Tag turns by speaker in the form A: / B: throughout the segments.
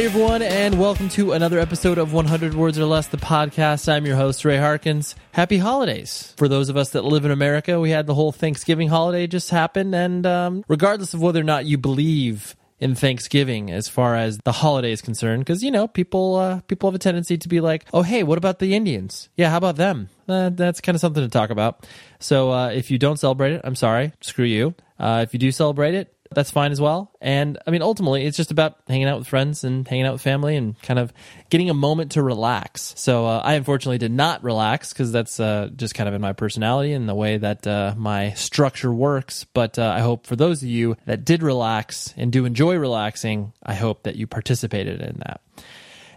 A: Hey everyone, and welcome to another episode of 100 Words or Less, the podcast. I'm your host, Ray Harkins. Happy holidays. For those of us that live in America, we had the whole Thanksgiving holiday just happen, and um, regardless of whether or not you believe in Thanksgiving as far as the holiday is concerned, because you know people uh, people have a tendency to be like, oh hey, what about the Indians? Yeah, how about them? Uh, that's kind of something to talk about. So uh, if you don't celebrate it, I'm sorry, screw you. Uh, if you do celebrate it, that's fine as well. And I mean, ultimately, it's just about hanging out with friends and hanging out with family and kind of getting a moment to relax. So uh, I unfortunately did not relax because that's uh, just kind of in my personality and the way that uh, my structure works. But uh, I hope for those of you that did relax and do enjoy relaxing, I hope that you participated in that.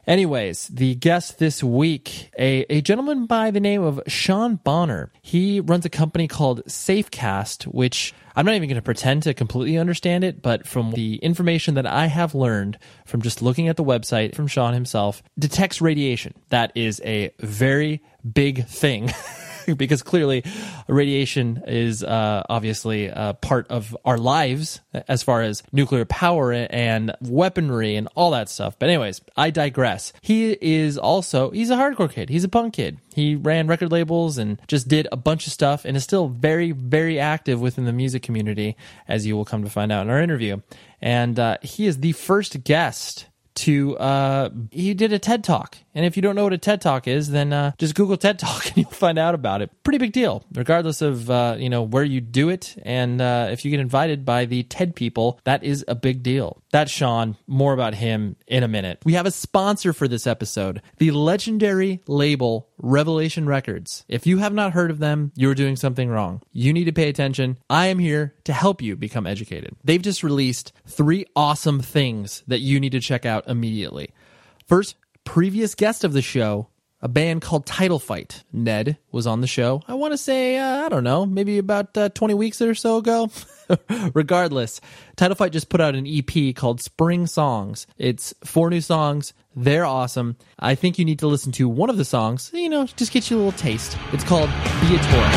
A: Anyways, the guest this week, a, a gentleman by the name of Sean Bonner. He runs a company called Safecast, which I'm not even going to pretend to completely understand it, but from the information that I have learned from just looking at the website from Sean himself, detects radiation. That is a very big thing. because clearly radiation is uh, obviously a part of our lives as far as nuclear power and weaponry and all that stuff. But anyways, I digress. He is also he's a hardcore kid. He's a punk kid. He ran record labels and just did a bunch of stuff and is still very very active within the music community as you will come to find out in our interview. And uh, he is the first guest to uh he did a TED Talk. And if you don't know what a TED Talk is, then uh, just Google TED Talk and you'll find out about it. Pretty big deal, regardless of uh, you know where you do it, and uh, if you get invited by the TED people, that is a big deal. That's Sean. More about him in a minute. We have a sponsor for this episode, the legendary label Revelation Records. If you have not heard of them, you're doing something wrong. You need to pay attention. I am here to help you become educated. They've just released three awesome things that you need to check out immediately. First, previous guest of the show, a band called Title Fight. Ned was on the show. I want to say, uh, I don't know, maybe about uh, 20 weeks or so ago. Regardless, Title Fight just put out an EP called Spring Songs. It's four new songs. They're awesome. I think you need to listen to one of the songs, you know, just get you a little taste. It's called Be a Tour.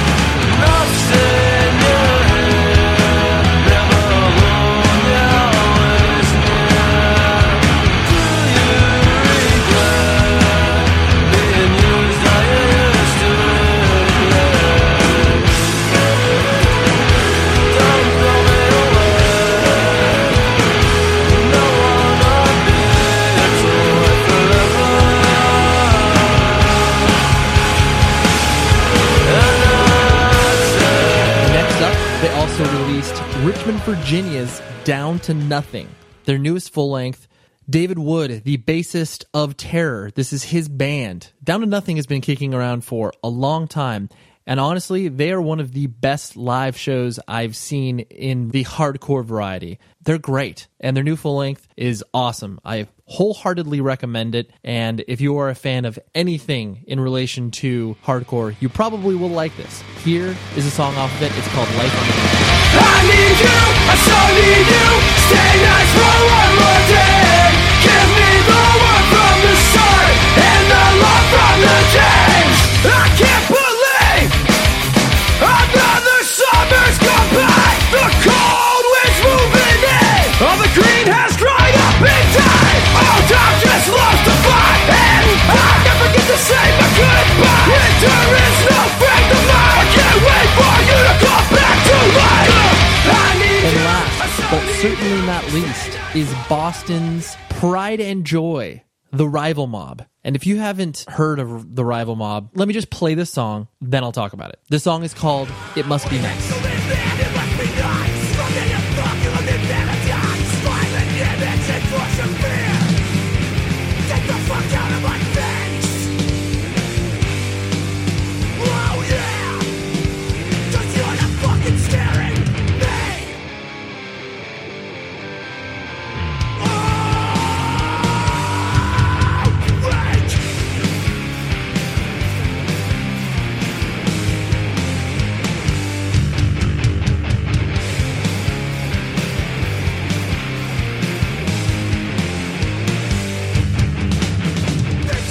A: Richmond, Virginia's Down to Nothing, their newest full length. David Wood, the bassist of Terror, this is his band. Down to Nothing has been kicking around for a long time. And honestly, they are one of the best live shows I've seen in the hardcore variety. They're great, and their new full length is awesome. I wholeheartedly recommend it. And if you are a fan of anything in relation to hardcore, you probably will like this. Here is a song off of it. It's called Life on the.
B: I need you, I so need you. Stay nice for one more day. Give me the from the sun and the love from the. I can't lost the fight. And I never get to say my goodbye. Winter is no friend of mine. I can't wait for you to come back to life.
A: And last, but certainly not least, is Boston's Pride and Joy, The Rival Mob. And if you haven't heard of The Rival Mob, let me just play this song, then I'll talk about it. The song is called It Must Be Nice.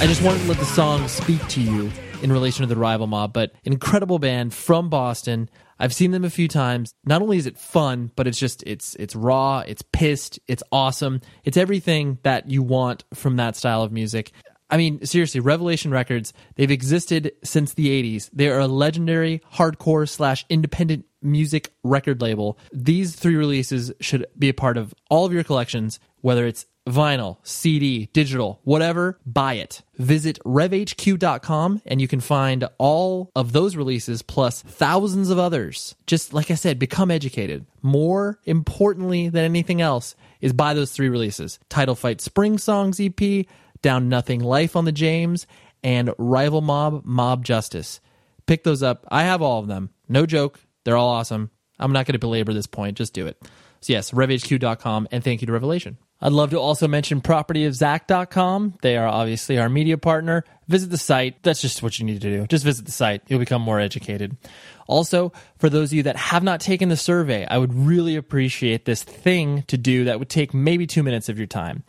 A: I just wanted to let the song speak to you in relation to the rival mob, but incredible band from Boston. I've seen them a few times. Not only is it fun, but it's just it's it's raw, it's pissed, it's awesome. It's everything that you want from that style of music. I mean, seriously, Revelation Records, they've existed since the 80s. They are a legendary hardcore slash independent music record label. These three releases should be a part of all of your collections, whether it's vinyl, CD, digital, whatever, buy it. Visit revhq.com and you can find all of those releases plus thousands of others. Just like I said, become educated. More importantly than anything else is buy those three releases. Title Fight Spring Songs EP, Down Nothing Life on the James, and Rival Mob Mob Justice. Pick those up. I have all of them. No joke. They're all awesome. I'm not going to belabor this point. Just do it. So, yes, revhq.com, and thank you to Revelation. I'd love to also mention propertyofzach.com. They are obviously our media partner. Visit the site. That's just what you need to do. Just visit the site. You'll become more educated. Also, for those of you that have not taken the survey, I would really appreciate this thing to do that would take maybe two minutes of your time.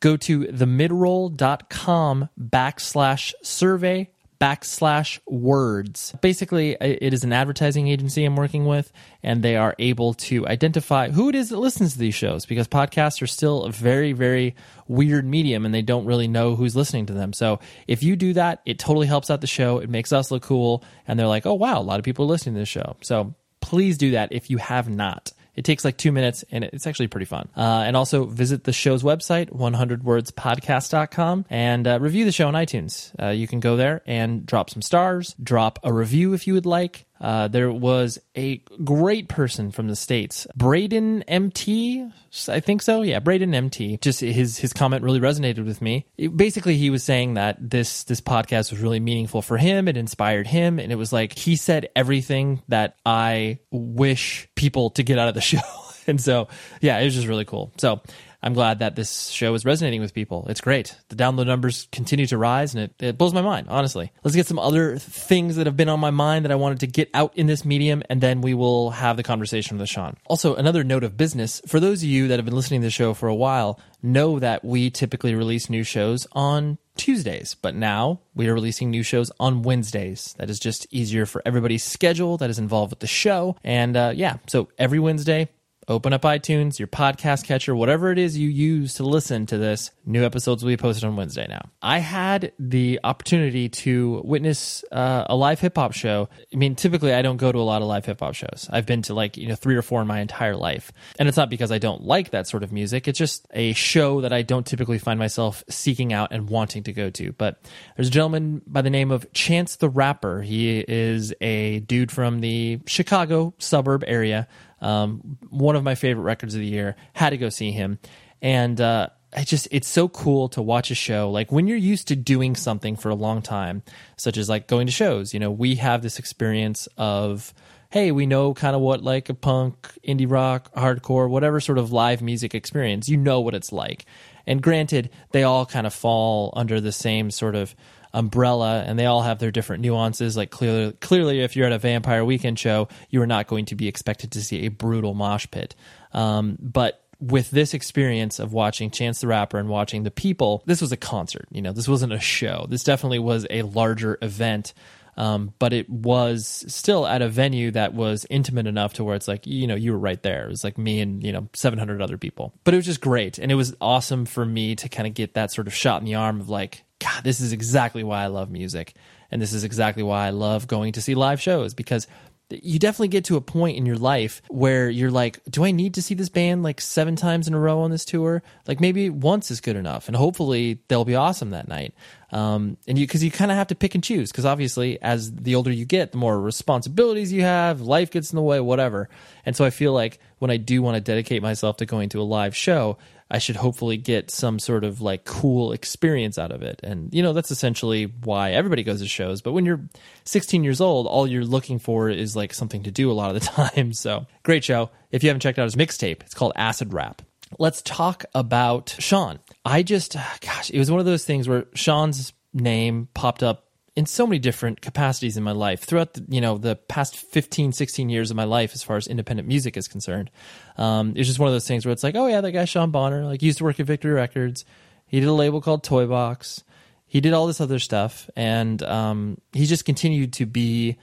A: Go to themidroll.com backslash survey backslash words. Basically, it is an advertising agency I'm working with, and they are able to identify who it is that listens to these shows because podcasts are still a very, very weird medium and they don't really know who's listening to them. So if you do that, it totally helps out the show. It makes us look cool, and they're like, oh, wow, a lot of people are listening to this show. So please do that if you have not. It takes like two minutes and it's actually pretty fun. Uh, and also visit the show's website, 100wordspodcast.com, and uh, review the show on iTunes. Uh, you can go there and drop some stars, drop a review if you would like. Uh, there was a great person from the states, Braden MT, I think so. Yeah, Braden MT. Just his his comment really resonated with me. It, basically, he was saying that this this podcast was really meaningful for him. It inspired him, and it was like he said everything that I wish people to get out of the show. and so, yeah, it was just really cool. So I'm glad that this show is resonating with people. It's great. The download numbers continue to rise and it, it blows my mind, honestly. Let's get some other things that have been on my mind that I wanted to get out in this medium, and then we will have the conversation with Sean. Also, another note of business for those of you that have been listening to the show for a while, know that we typically release new shows on Tuesdays, but now we are releasing new shows on Wednesdays. That is just easier for everybody's schedule that is involved with the show. And uh, yeah, so every Wednesday, open up iTunes, your podcast catcher, whatever it is you use to listen to this. New episodes will be posted on Wednesday now. I had the opportunity to witness uh, a live hip hop show. I mean, typically I don't go to a lot of live hip hop shows. I've been to like, you know, three or four in my entire life. And it's not because I don't like that sort of music. It's just a show that I don't typically find myself seeking out and wanting to go to. But there's a gentleman by the name of Chance the Rapper. He is a dude from the Chicago suburb area. Um, one of my favorite records of the year. Had to go see him, and uh, I just it's so cool to watch a show. Like when you're used to doing something for a long time, such as like going to shows. You know, we have this experience of hey, we know kind of what like a punk, indie rock, hardcore, whatever sort of live music experience. You know what it's like. And granted, they all kind of fall under the same sort of umbrella and they all have their different nuances like clearly clearly if you're at a vampire weekend show you are not going to be expected to see a brutal mosh pit um, but with this experience of watching Chance the Rapper and watching the people, this was a concert. You know, this wasn't a show. This definitely was a larger event. Um, but it was still at a venue that was intimate enough to where it's like you know you were right there. It was like me and you know 700 other people. But it was just great, and it was awesome for me to kind of get that sort of shot in the arm of like God, this is exactly why I love music. And this is exactly why I love going to see live shows because you definitely get to a point in your life where you're like, do I need to see this band like seven times in a row on this tour? Like maybe once is good enough, and hopefully they'll be awesome that night. Um, and you because you kind of have to pick and choose because obviously as the older you get, the more responsibilities you have, life gets in the way, whatever. And so I feel like when I do want to dedicate myself to going to a live show, I should hopefully get some sort of like cool experience out of it. And, you know, that's essentially why everybody goes to shows. But when you're 16 years old, all you're looking for is like something to do a lot of the time. So great show. If you haven't checked out his mixtape, it's called Acid Rap. Let's talk about Sean. I just, gosh, it was one of those things where Sean's name popped up in so many different capacities in my life throughout the, you know the past 15 16 years of my life as far as independent music is concerned. Um, it's just one of those things where it's like oh yeah that guy sean bonner like he used to work at victory records. He did a label called toy box he did all this other stuff, and um, he just continued to be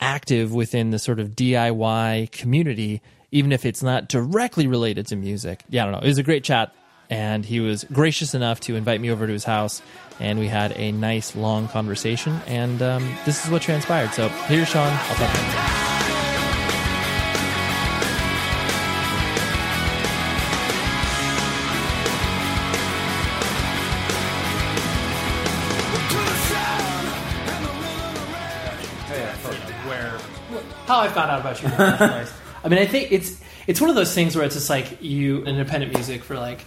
A: active within the sort of DIY community, even if it's not directly related to music. Yeah, I don't know. It was a great chat, and he was gracious enough to invite me over to his house, and we had a nice long conversation. And um, this is what transpired. So here's Sean. I'll talk to you. where how I found out about you. in the first place. I mean, I think it's it's one of those things where it's just like you independent music for like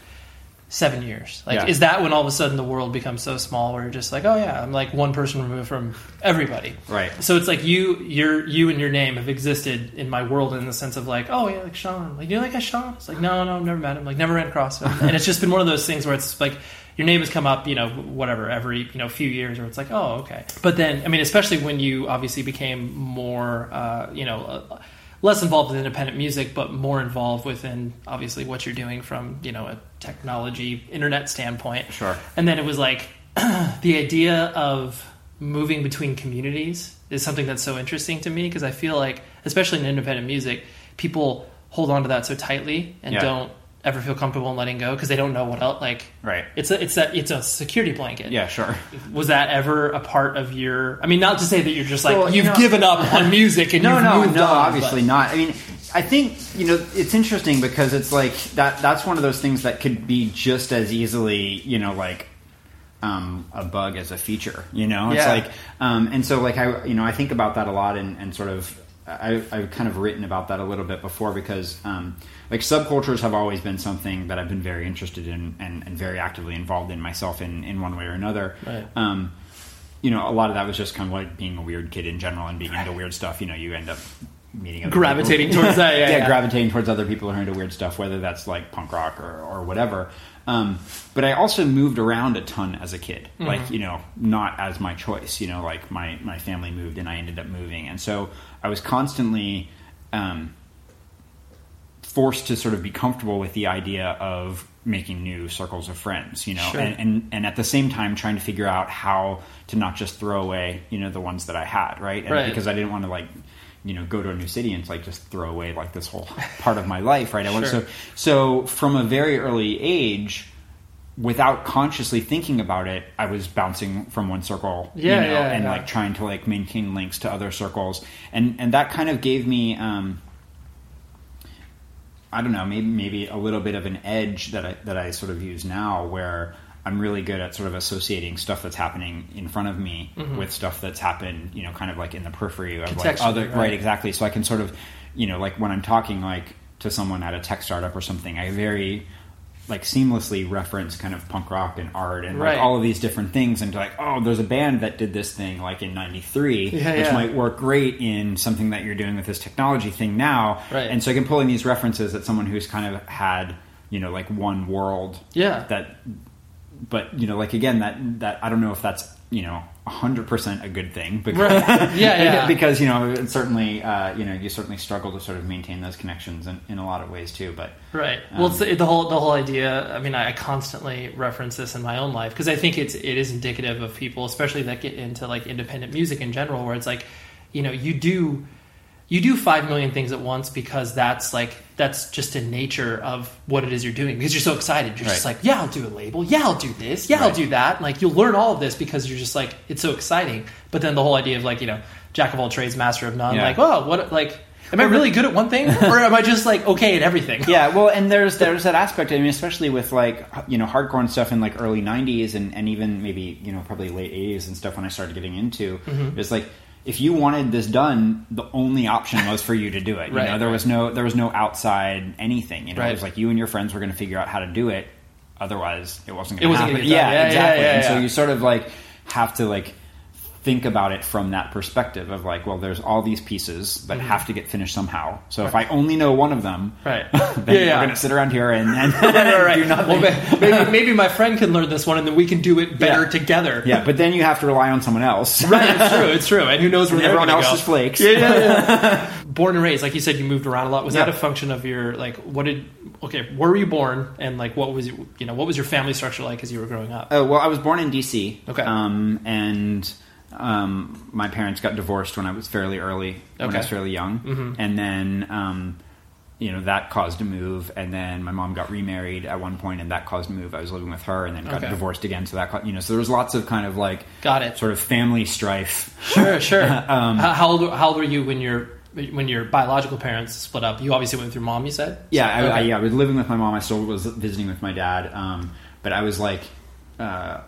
A: seven years. Like,
C: Yeah.
A: is that when all of a sudden the world becomes so small where you're just like, oh yeah, I'm like one person removed from everybody.
C: Right.
A: So it's like you, your, you and your name have existed in my world in the sense of like, oh yeah, like Sean, like you like a Sean? It's like no, no, I've never met him, like never ran across him, and it's just been one of those things where it's like your name has come up, you know, whatever every you know few years, or it's like, oh okay, but then I mean, especially when you obviously became more, uh, you know. Uh, less involved with independent music, but more involved within obviously what you're doing from you know a technology internet standpoint.
C: Sure.
A: And then it was like the idea of moving between communities is something that's so interesting to me because I feel like, especially in independent music, people hold on to that so tightly and
C: Yeah.
A: don't ever feel comfortable in letting go because they don't know what else. Like,
C: Right.
A: It's a it's that it's a security blanket.
C: Yeah, sure.
A: Was that ever a part of your? I mean, not to say that you're just like
C: Well, you
A: you've
C: know-
A: given up on music and
C: No,
A: you've
C: no,
A: moved
C: no.
A: on,
C: obviously
A: but-
C: not. I mean, I think you know it's interesting because it's like that. That's one of those things that could be just as easily, you know, like um, a bug as a feature. You know, it's
A: Yeah.
C: like, um, and so like I, you know, I think about that a lot and, and sort of. I, I've kind of written about that a little bit before because, um, like, subcultures have always been something that I've been very interested in and, and very actively involved in myself in, in one way or another.
A: Right.
C: Um, you know, a lot of that was just kind of like being a weird kid in general and being into weird stuff. You know, you end up meeting other
A: Gravitating
C: people.
A: towards that, yeah, yeah.
C: gravitating towards other people who are into weird stuff, whether that's like punk rock or, or whatever. Um, but I also moved around a ton as a kid,
A: Mm-hmm.
C: like you know, not as my choice. You know, like my my family moved and I ended up moving, and so I was constantly. Um, forced to sort of be comfortable with the idea of making new circles of friends, you know,
A: Sure.
C: and, and and at the same time trying to figure out how to not just throw away, you know, the ones that I had, right? And
A: Right.
C: because I didn't want to like, you know, go to a new city and like just throw away like this whole part of my life, right? I
A: Sure.
C: so so from a very early age. Without consciously thinking about it, I was bouncing from one circle,
A: Yeah,
C: you know,
A: yeah,
C: and
A: yeah.
C: like trying to like maintain links to other circles, and and that kind of gave me, um, I don't know, maybe maybe a little bit of an edge that I that I sort of use now, where I'm really good at sort of associating stuff that's happening in front of me with stuff that's happened, you know, kind of like in the periphery of like other
A: right.
C: right. exactly. So I can sort of, you know, like when I'm talking like to someone at a tech startup or something, I very like seamlessly reference kind of punk rock and art and
A: Right.
C: like all of these different things and like oh there's a band that did this thing like in 93
A: Yeah,
C: which
A: yeah.
C: might work great in something that you're doing with this technology thing now
A: Right.
C: and so i can pull in these references that someone who's kind of had you know like one world
A: Yeah.
C: that but you know like again that that i don't know if that's you know 100% a good thing because
A: Right. Yeah, yeah.
C: because you know certainly uh, you know you certainly struggle to sort of maintain those connections in, in a lot of ways too but
A: Right. Well, the, the whole the whole idea. I mean, I constantly reference this in my own life because I think it's it is indicative of people, especially that get into like independent music in general, where it's like, you know, you do you do five million things at once because that's like that's just a nature of what it is you're doing because you're so excited. You're just like, yeah, I'll do a label. Yeah, I'll do this. Yeah, I'll do that. Like you'll learn all of this because you're just like it's so exciting. But then the whole idea of like you know jack of all trades, master of none.
C: Yeah.
A: Like, oh, what like. Am I really good at one thing, or am I just like okay at everything?
C: yeah well and there's there's that aspect i mean especially with like you know hardcore and stuff in like early 90s and, and even maybe you know probably late 80s and stuff when i started getting into
A: Mm-hmm.
C: it's like if you wanted this done the only option was for you to do it. You
A: Right,
C: know there was no there was no outside anything. You know
A: Right.
C: it was like you and your friends were going to figure out how to do it. Otherwise it wasn't going to happen
A: gonna get done.
C: yeah,
A: Yeah, yeah,
C: exactly.
A: yeah,
C: and so you sort of like have to like think about it from that perspective of like, well, there's all these pieces that
A: Mm-hmm.
C: have to get finished somehow. So if I only know one of them,
A: Right.
C: then
A: Yeah,
C: we're going to sit around here and, and,
A: right, right.
C: do nothing.
A: Well, maybe, maybe my friend can learn this one, and then we can do it better
C: Yeah.
A: together.
C: yeah, but then you have to rely on someone else.
A: Right, it's true. It's true. And who knows where
C: everyone else
A: go.
C: is flakes.
A: Yeah, yeah, yeah. born and raised, like you said, you moved around a lot. Was that a function of your like? What did? Okay, where were you born, and like, what was you? You know, what was your family structure like as you were growing up?
C: Oh well, I was born in D.C.
A: Okay.
C: Um, and um, my parents got divorced when I was fairly early, when I was fairly young,
A: Mhm.
C: and then um, you know that caused a move, and then my mom got remarried at one point, and that caused a move. I was living with her, and then got
A: Okay.
C: divorced again, so that you know, so there was lots of kind of like
A: Got it.
C: sort of family strife.
A: Sure, sure.
C: Um,
A: how, how old? How old were you when your when your biological parents split up? You obviously went through mom. You said.
C: Yeah, I, I,
A: Okay.
C: yeah, I was living with my mom. I still was visiting with my dad, um, but I was like uh,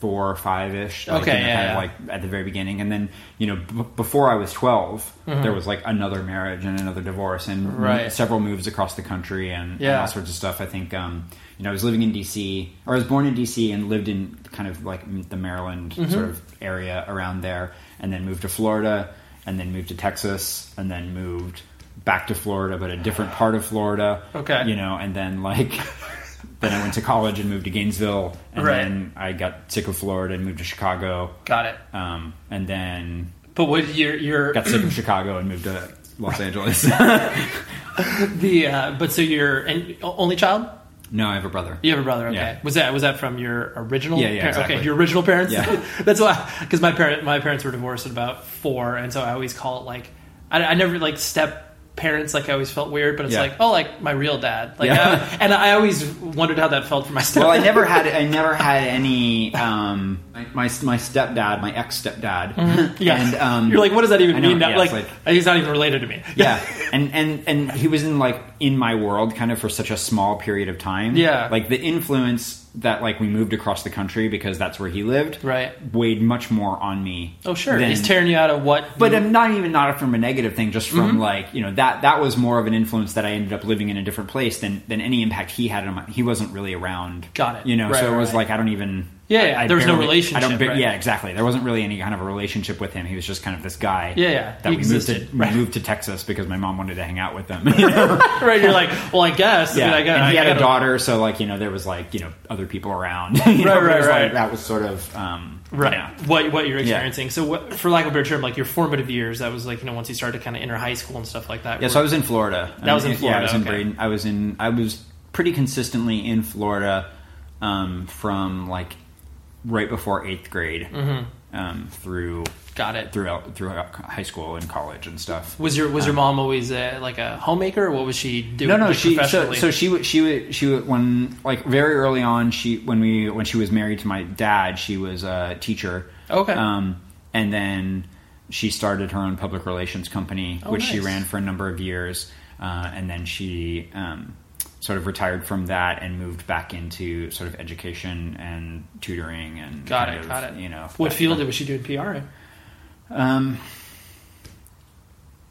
C: four or five ish. Like,
A: Okay,
C: you know,
A: yeah,
C: kind
A: yeah.
C: of like at the very beginning, and then you know b- before I was 12 there was like another marriage and another divorce and
A: Mm-hmm. Right.
C: several moves across the country and, and all sorts of stuff. I think um, you know I was living in DC, or I was born in DC and lived in kind of like the Maryland
A: Mm-hmm.
C: sort of area around there, and then moved to Florida, and then moved to Texas, and then moved back to Florida, but a different part of Florida.
A: Okay.
C: you know, and then like. Then I went to college and moved to Gainesville, and
A: Right.
C: then I got sick of Florida and moved to Chicago,
A: Got it.
C: um, and then
A: But what your your
C: got sick of Chicago and moved to Los Angeles.
A: the uh, but so you're an only child.
C: no, I have a brother.
A: You have a brother, okay?
C: Yeah.
A: Was that was that from your original?
C: Yeah, yeah,
A: parents?
C: exactly.
A: Okay, your original parents.
C: Yeah.
A: That's why, because my parent my parents were divorced at about four, and so I always call it like I, I never like step parents. Like I always felt weird, but it's
C: Yeah.
A: like oh, like my real dad. Like,
C: Yeah.
A: I, and I always wondered how that felt for my step.
C: Well, I never had I never had any um, my my stepdad, my ex stepdad,
A: Yeah,
C: and um,
A: you're like, what does that even
C: know,
A: mean?
C: Yeah,
A: like,
C: it's
A: he's not even related to me.
C: yeah, and and and he was in like in my world kind of for such a small period of time.
A: Yeah.
C: like the influence that like we moved across the country because that's where he lived.
A: Right.
C: weighed much more on me.
A: Oh, sure.
C: than-
A: he's tearing you out of what.
C: But
A: you-
C: I'm not even not from a negative thing, just from
A: Mm-hmm.
C: like you know that that was more of an influence that I ended up living in a different place than than any impact he had on my. He wasn't really around.
A: Got it.
C: You know,
A: Right,
C: so it was
A: right.
C: like I don't even.
A: Yeah, yeah,
C: I
A: there was no relationship,
C: I don't.
A: right.
C: Yeah, exactly. There wasn't really any kind of a relationship with him. He was just kind of this guy.
A: Yeah, yeah,
C: That we moved to
A: right.
C: moved to Texas because my mom wanted to hang out with him. You know?
A: right, you're like, well, I guess.
C: yeah,
A: I mean, I got,
C: and he
A: I
C: had a daughter, so like you know there was like you know other people around. You know,
A: Right, right, right.
C: Like, that was sort of um,
A: right
C: yeah.
A: what what you're
C: Yeah.
A: experiencing so what, for lack of a better term like your formative years that was like you know once you started to kind of enter high school and stuff like that
C: Yeah, so I was in Florida.
A: That was in
C: Yeah, I
A: Florida,
C: was in. Braden. I was in. I was pretty consistently in Florida um, from like right before eighth grade um, through
A: got it
C: throughout throughout high school and college and stuff.
A: was your was your mom always uh, like a homemaker or what was she doing
C: No, no,
A: like,
C: she so, so she would she would she would when like very early on she when we when she was married to my dad she was a teacher.
A: Okay.
C: Um, and then she started her own public relations company,
A: Oh,
C: which she ran for a number of years, uh, and then she um, sort of retired from that and moved back into sort of education and tutoring and
A: got it
C: of,
A: got it
C: You know
A: what field was she doing PR in
C: Um,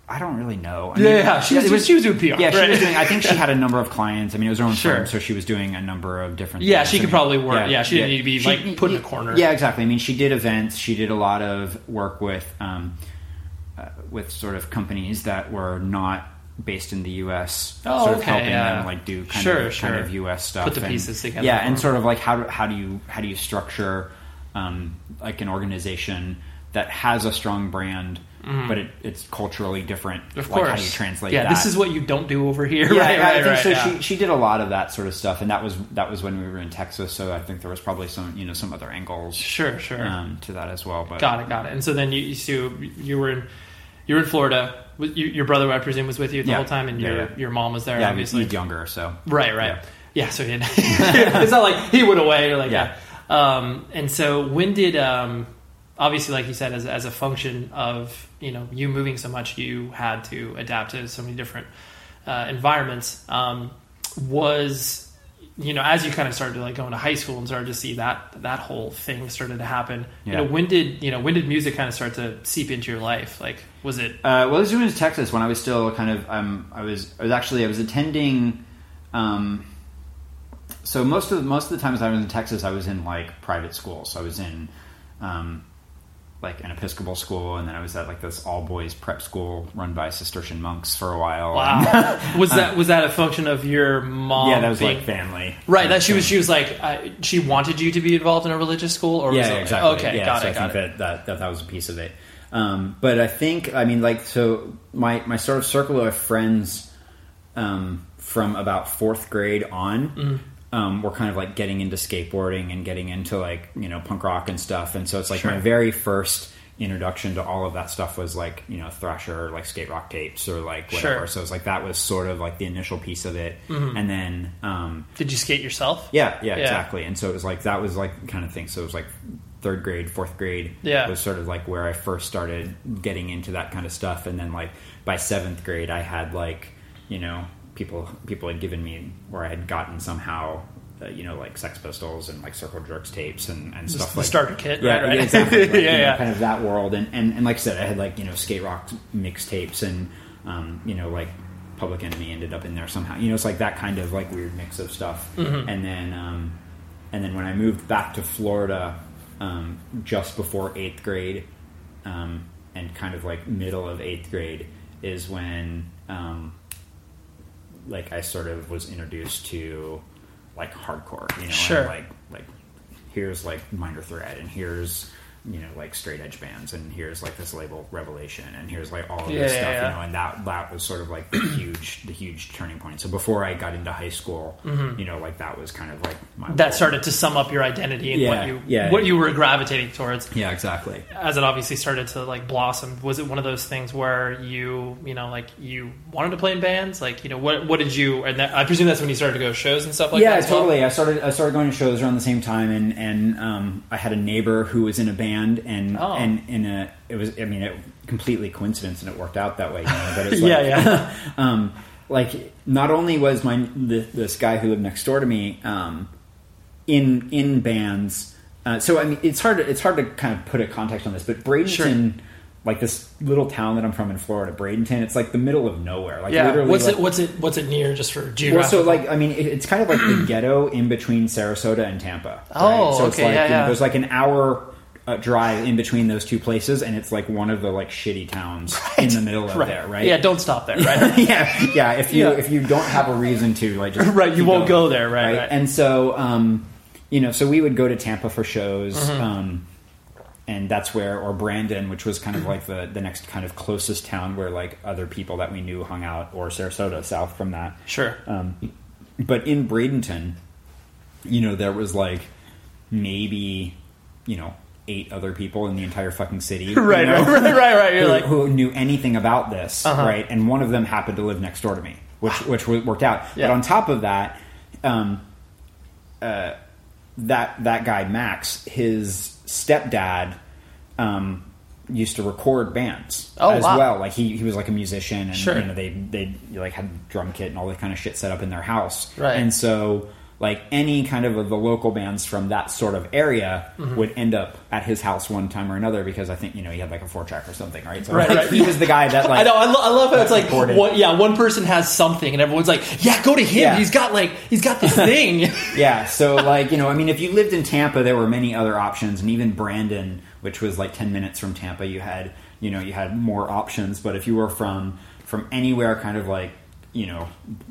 C: I don't really know. I
A: Yeah, yeah, she was-
C: it
A: she was doing PR,
C: Yeah, she was doing. I think she had a number of clients. I mean, it was her own
A: Sure.
C: firm, so she was doing a number of different.
A: Yeah,
C: things.
A: she
C: I
A: could
C: mean,
A: probably work- yeah, she didn't need to be, like, put in a corner.
C: Yeah, exactly. I mean, she did events. She did a lot of work with um, uh, with sort of companies that were not based in the U.S.
A: Oh,
C: sort of
A: okay,
C: helping
A: yeah.
C: them like do kind
A: Sure,
C: of
A: sure.
C: kind of U.S. stuff.
A: Put the
C: and-
A: pieces together
C: Yeah, and sort of like how do, how do you how do you structure um, like an organization that has a strong brand, but it, it's culturally different.
A: Of
C: like,
A: course
C: how do you translate?
A: Yeah
C: that?
A: this is what you don't do over here
C: Yeah,
A: right
C: I
A: right
C: think
A: right
C: so.
A: yeah.
C: She she did a lot of that sort of stuff, and that was that was when we were in Texas. So I think there was probably some you know some other angles
A: sure sure
C: um, to that as well. But
A: got it got it and so then you you, so you were in you were in Florida you, your brother I presume was with you the
C: Yeah.
A: whole time and
C: Yeah,
A: your
C: yeah.
A: your mom was there
C: yeah,
A: obviously
C: he's younger, so
A: Right, right.
C: Yeah.
A: So he it's not like he went away or like
C: Yeah.
A: Um, and so when did um, obviously like you said as as a function of you know you moving so much you had to adapt to so many different uh, environments um, was you know as you kind of started to like go into high school and started to see that that whole thing started to happen you know when did you know when did music kind of start to seep into your life like was it
C: Uh, well, I was doing in Texas when I was still kind of. Um, I was. I was actually. I was attending. Um, so most of the, most of the times I was in Texas, I was in like private schools. So I was in, um, like an Episcopal school, and then I was at like this all boys prep school run by Cistercian monks for a while.
A: Wow. was that was that a function of your mom?
C: yeah, that was
A: being-
C: like family.
A: right. That she was she was like uh, she wanted you to be involved in a religious school, or was
C: yeah,
A: it,
C: exactly.
A: Okay,
C: yeah,
A: got
C: so
A: it,
C: I
A: got
C: think
A: it.
C: that, that that was a piece of it. Um, but I think I mean like so my my sort of circle of friends um, from about fourth grade on.
A: Mm-hmm.
C: Um, were kind of like getting into skateboarding and getting into like you know punk rock and stuff, and so it's like
A: Sure.
C: my very first introduction to all of that stuff was like you know Thrasher, or like skate rock tapes, or like whatever.
A: Sure. Mm-hmm.
C: So it's like that was sort of like the initial piece of it, and then um,
A: Did you skate yourself?
C: yeah, yeah,
A: Yeah.
C: exactly. And so it was like that was like kind of thing. So it was like third grade, fourth grade
A: Yeah.
C: was sort of like where I first started getting into that kind of stuff. And then like by seventh grade, I had like you know people people had given me or I had gotten somehow. Uh, you know, like Sex Pistols and like Circle Jerks tapes and, and stuff
A: the
C: like
A: starter kit,
C: yeah,
A: right, right.
C: yeah, exactly, Like,
A: Yeah,
C: you know,
A: yeah.
C: kind of that world. And, and and like I said, I had like you know skate rock mixtapes and um, you know like Public Enemy ended up in there somehow. You know, it's like that kind of like weird mix of stuff.
A: Mm-hmm.
C: And then um, and then when I moved back to Florida um, just before eighth grade um, and kind of like middle of eighth grade is when um, like I sort of was introduced to like hardcore, you know,
A: Sure.
C: like like here's like minor threat and here's you know like straight edge bands and here's like this label revelation and here's like all of this
A: yeah,
C: stuff
A: yeah.
C: you know and that that was sort of like the huge the huge turning point so before i got into high school you know like that was kind of like my
A: Mm-hmm. That
C: world.
A: started to sum up your identity and what you
C: yeah,
A: what
C: yeah.
A: you were gravitating towards.
C: yeah exactly
A: as it obviously started to like blossom was it one of those things where you you know like you wanted to play in bands like you know what what did you and that, i presume that's when you started to go shows and stuff like
C: yeah,
A: that well?
C: totally. I started I started going to shows around the same time, and and um, I had a neighbor who was in a band, and
A: Oh.
C: and in a it was I mean it completely coincidence, and it worked out that way. You know, but it's like,
A: Yeah, yeah.
C: um, like not only was my th this guy who lived next door to me um, in in bands. Uh, so I mean, it's hard. To, it's hard to kind of put a context on this, but Bradenton, like this little town that I'm from in Florida, Bradenton, it's like the middle of nowhere. Like
A: yeah
C: literally,
A: what's
C: like,
A: it what's it what's it near just for
C: well,
A: geographic
C: so like I mean, it, it's kind of like the ghetto in between Sarasota and Tampa.
A: Oh,
C: so it's
A: okay,
C: like
A: yeah,
C: you know,
A: yeah.
C: there's like an hour uh, drive in between those two places, and it's like one of the like shitty towns in the middle of
A: right
C: there, right?
A: yeah don't stop there right
C: yeah, yeah. If you
A: Yeah.
C: if you don't have a reason to, like, just
A: Right, you won't go there, right, right.
C: And so, um, you know, so we would go to Tampa for shows,
A: Mm-hmm.
C: um, and that's where, or Brandon, which was kind of like the the next kind of closest town where like other people that we knew hung out, or Sarasota, south from that.
A: sure
C: Um, but in Bradenton, you know, there was like maybe, you know, eight other people in the entire fucking city. you
A: right,
C: know,
A: right right right right you're
C: who,
A: like
C: who knew anything about this,
A: Uh-huh.
C: right? And one of them happened to live next door to me, which which worked out.
A: Yeah.
C: But on top of that, um, uh, that that guy Max, his stepdad, um, used to record bands
A: Oh,
C: as
A: wow.
C: well. Like he, he was like a musician, and
A: Sure.
C: you know they they like had drum kit and all that kind of shit set up in their house.
A: Right.
C: And so like any kind of, of the local bands from that sort of area
A: Mm-hmm.
C: would end up at his house one time or another because I think you know he had like a four track or something, right? So
A: Right,
C: like,
A: right.
C: he was the guy that like
A: I know. I, lo- I love how it's like, one, yeah, one person has something, and everyone's like, "Yeah, go to him.
C: Yeah.
A: He's got like, he's got this thing."
C: yeah so like you know i mean if you lived in tampa there were many other options and even brandon which was like 10 minutes from tampa you had you know you had more options but if you were from from anywhere kind of like you know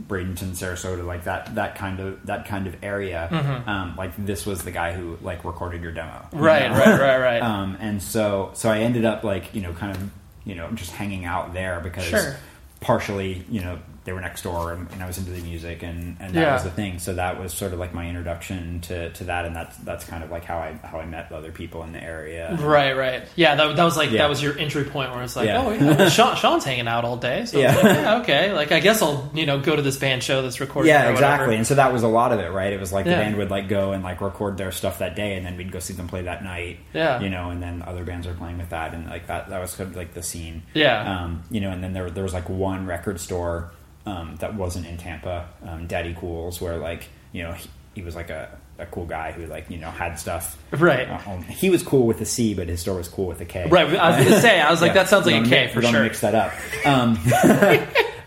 C: bradenton sarasota like that that kind of that kind of area um, like this was the guy who like recorded your demo you
A: Mm-hmm. Right,
C: know?
A: right, right, right.
C: um, and so so i ended up like you know kind of you know just hanging out there because
A: Sure.
C: partially you know they were next door and, and I was into the music and, and that
A: Yeah.
C: was the thing. So that was sort of like my introduction to, to that and that's that's kind of like how I how I met other people in the area.
A: Right, right. Yeah, that, that was like
C: Yeah.
A: that was your entry point where it's like,
C: Yeah.
A: oh, yeah, Sean, Sean's hanging out all day, so yeah. Like, yeah, okay. Like, I guess I'll you know go to this band show that's recorded.
C: Yeah, exactly. And so that was a lot of it, right? It was like the band would like go and like record their stuff that day and then we'd go see them play that night.
A: Yeah.
C: You know, and then other bands are playing with that and like that that was kind of like the scene.
A: Yeah.
C: Um, you know, and then there there was like one record store um, that wasn't in Tampa, um, Daddy Kool's, where like, you know, he, he was like a, a cool guy who like, you know, had stuff.
A: Right.
C: Uh, he was cool with the C, but his store was cool with the K.
A: Right, I was gonna say, I was like, that sounds like
C: You
A: a
C: don't
A: K
C: mix-
A: for
C: don't
A: sure.
C: Mix that up. Um,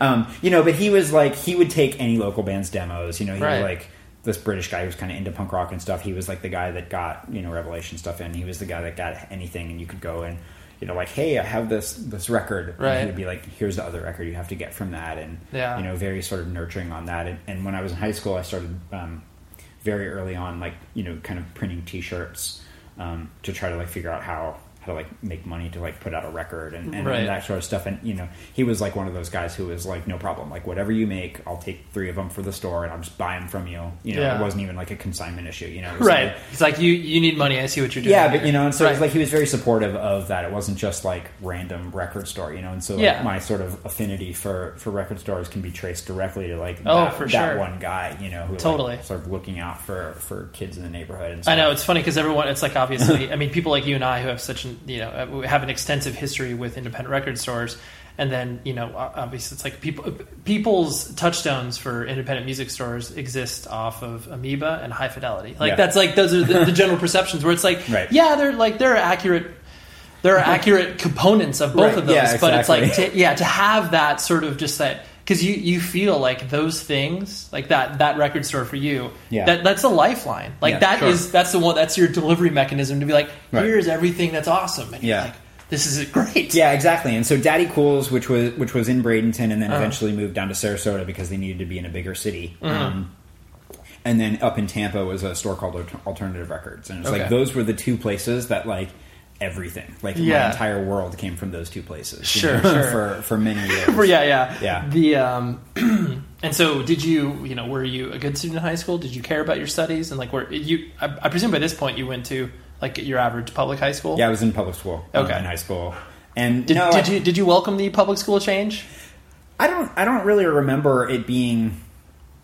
C: um, you know, but he was like, he would take any local band's demos. You know, he
A: Right.
C: would like this British guy who was kind of into punk rock and stuff. He was like the guy that got you know Revelation stuff in. He was the guy that got anything, and you could go and you know like, hey, I have this this record.
A: Right.
C: And he would be like, here's the other record you have to get from that, and
A: Yeah.
C: you know very sort of nurturing on that. And, and when I was in high school, I started um, very early on, like you know, kind of printing T-shirts um, to try to like figure out how how to like make money to like put out a record and, and,
A: Right.
C: that sort of stuff. And you know, he was like one of those guys who was like, no problem, like whatever you make, I'll take three of them for the store and I'll just buy them from you. You know,
A: Yeah.
C: it wasn't even like a consignment issue. You know,
A: Right.
C: like-
A: It's like you you need money. I see what you're doing.
C: yeah,
A: here.
C: but you know, and so it was
A: Right.
C: like he was very supportive of that. It wasn't just like random record store, you know. And so like,
A: Yeah.
C: my sort of affinity for for record stores can be traced directly to like
A: Oh,
C: that,
A: for
C: that
A: sure.
C: one guy, you know, who like,
A: Totally.
C: sort of looking out for for kids in the neighborhood. And
A: I know it's funny because everyone. It's like obviously. I mean, people like you and I who have such an you know uh, we have an extensive history with independent record stores, and then you know obviously it's like people people's touchstones for independent music stores exist off of Amoeba and High Fidelity. Like
C: Yeah.
A: that's like those are the, the general perceptions where it's like
C: Right.
A: yeah they're like they're accurate. There are accurate components of both
C: Right,
A: of those,
C: yeah,
A: but it's like to, yeah to have that sort of just that because you you feel like those things like that that record store for you
C: Yeah.
A: that that's a lifeline like
C: Yeah,
A: that is
C: sure.
A: that's the one that's your delivery mechanism to be like
C: Right.
A: here's everything that's awesome and you're
C: Yeah.
A: like this is great
C: Yeah, exactly. And so Daddy Kool's, which was which was in Bradenton, and then
A: Uh-huh.
C: eventually moved down to Sarasota because they needed to be in a bigger city.
A: Uh-huh.
C: Um, and then up in Tampa was a store called Alternative Records, and it's
A: Okay.
C: like those were the two places that like everything, like
A: Yeah.
C: my entire world came from those two places.
A: Sure,
C: know,
A: sure.
C: for for many years.
A: Yeah yeah
C: Yeah.
A: the um and so did you you know were you a good student in high school did you care about your studies and like were you I, I presume by this point you went to like your average public high school
C: Yeah, I was in public school. uh,
A: Okay.
C: in high school, and
A: did,
C: no,
A: did
C: I-
A: you did you welcome the public school change
C: I don't I don't really remember it being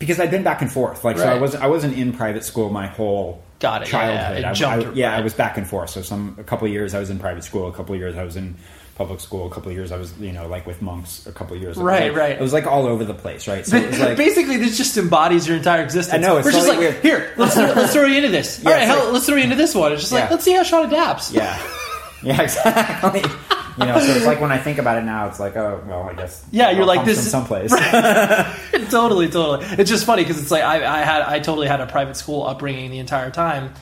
C: because I'd been back and forth. Like so I wasn't I wasn't in private school my whole
A: Got it, yeah, yeah.
C: childhood.
A: It
C: I-
A: jumped,
C: I, yeah, I was back and forth. So some a couple of years I was in private school, a couple of years I was in public school, a couple of years I was you know like with monks, a couple of years.
A: Right,
C: like-
A: right.
C: It was like all over the place, right? So it was like
A: Basically, this just embodies your entire existence.
C: I know, it's
A: We're just like,
C: weird.
A: here, let's, let's throw you into this.
C: Yeah,
A: All right, hell,
C: like-
A: let's throw you into this one. It's just like, let's see how Sean adapts.
C: yeah, yeah, exactly. You know, so it's like when I think about it now, it's like oh well, I guess
A: Yeah, you're like, this
C: from someplace.
A: totally, totally. It's just funny because it's like I, I had, I totally had a private school upbringing the entire time,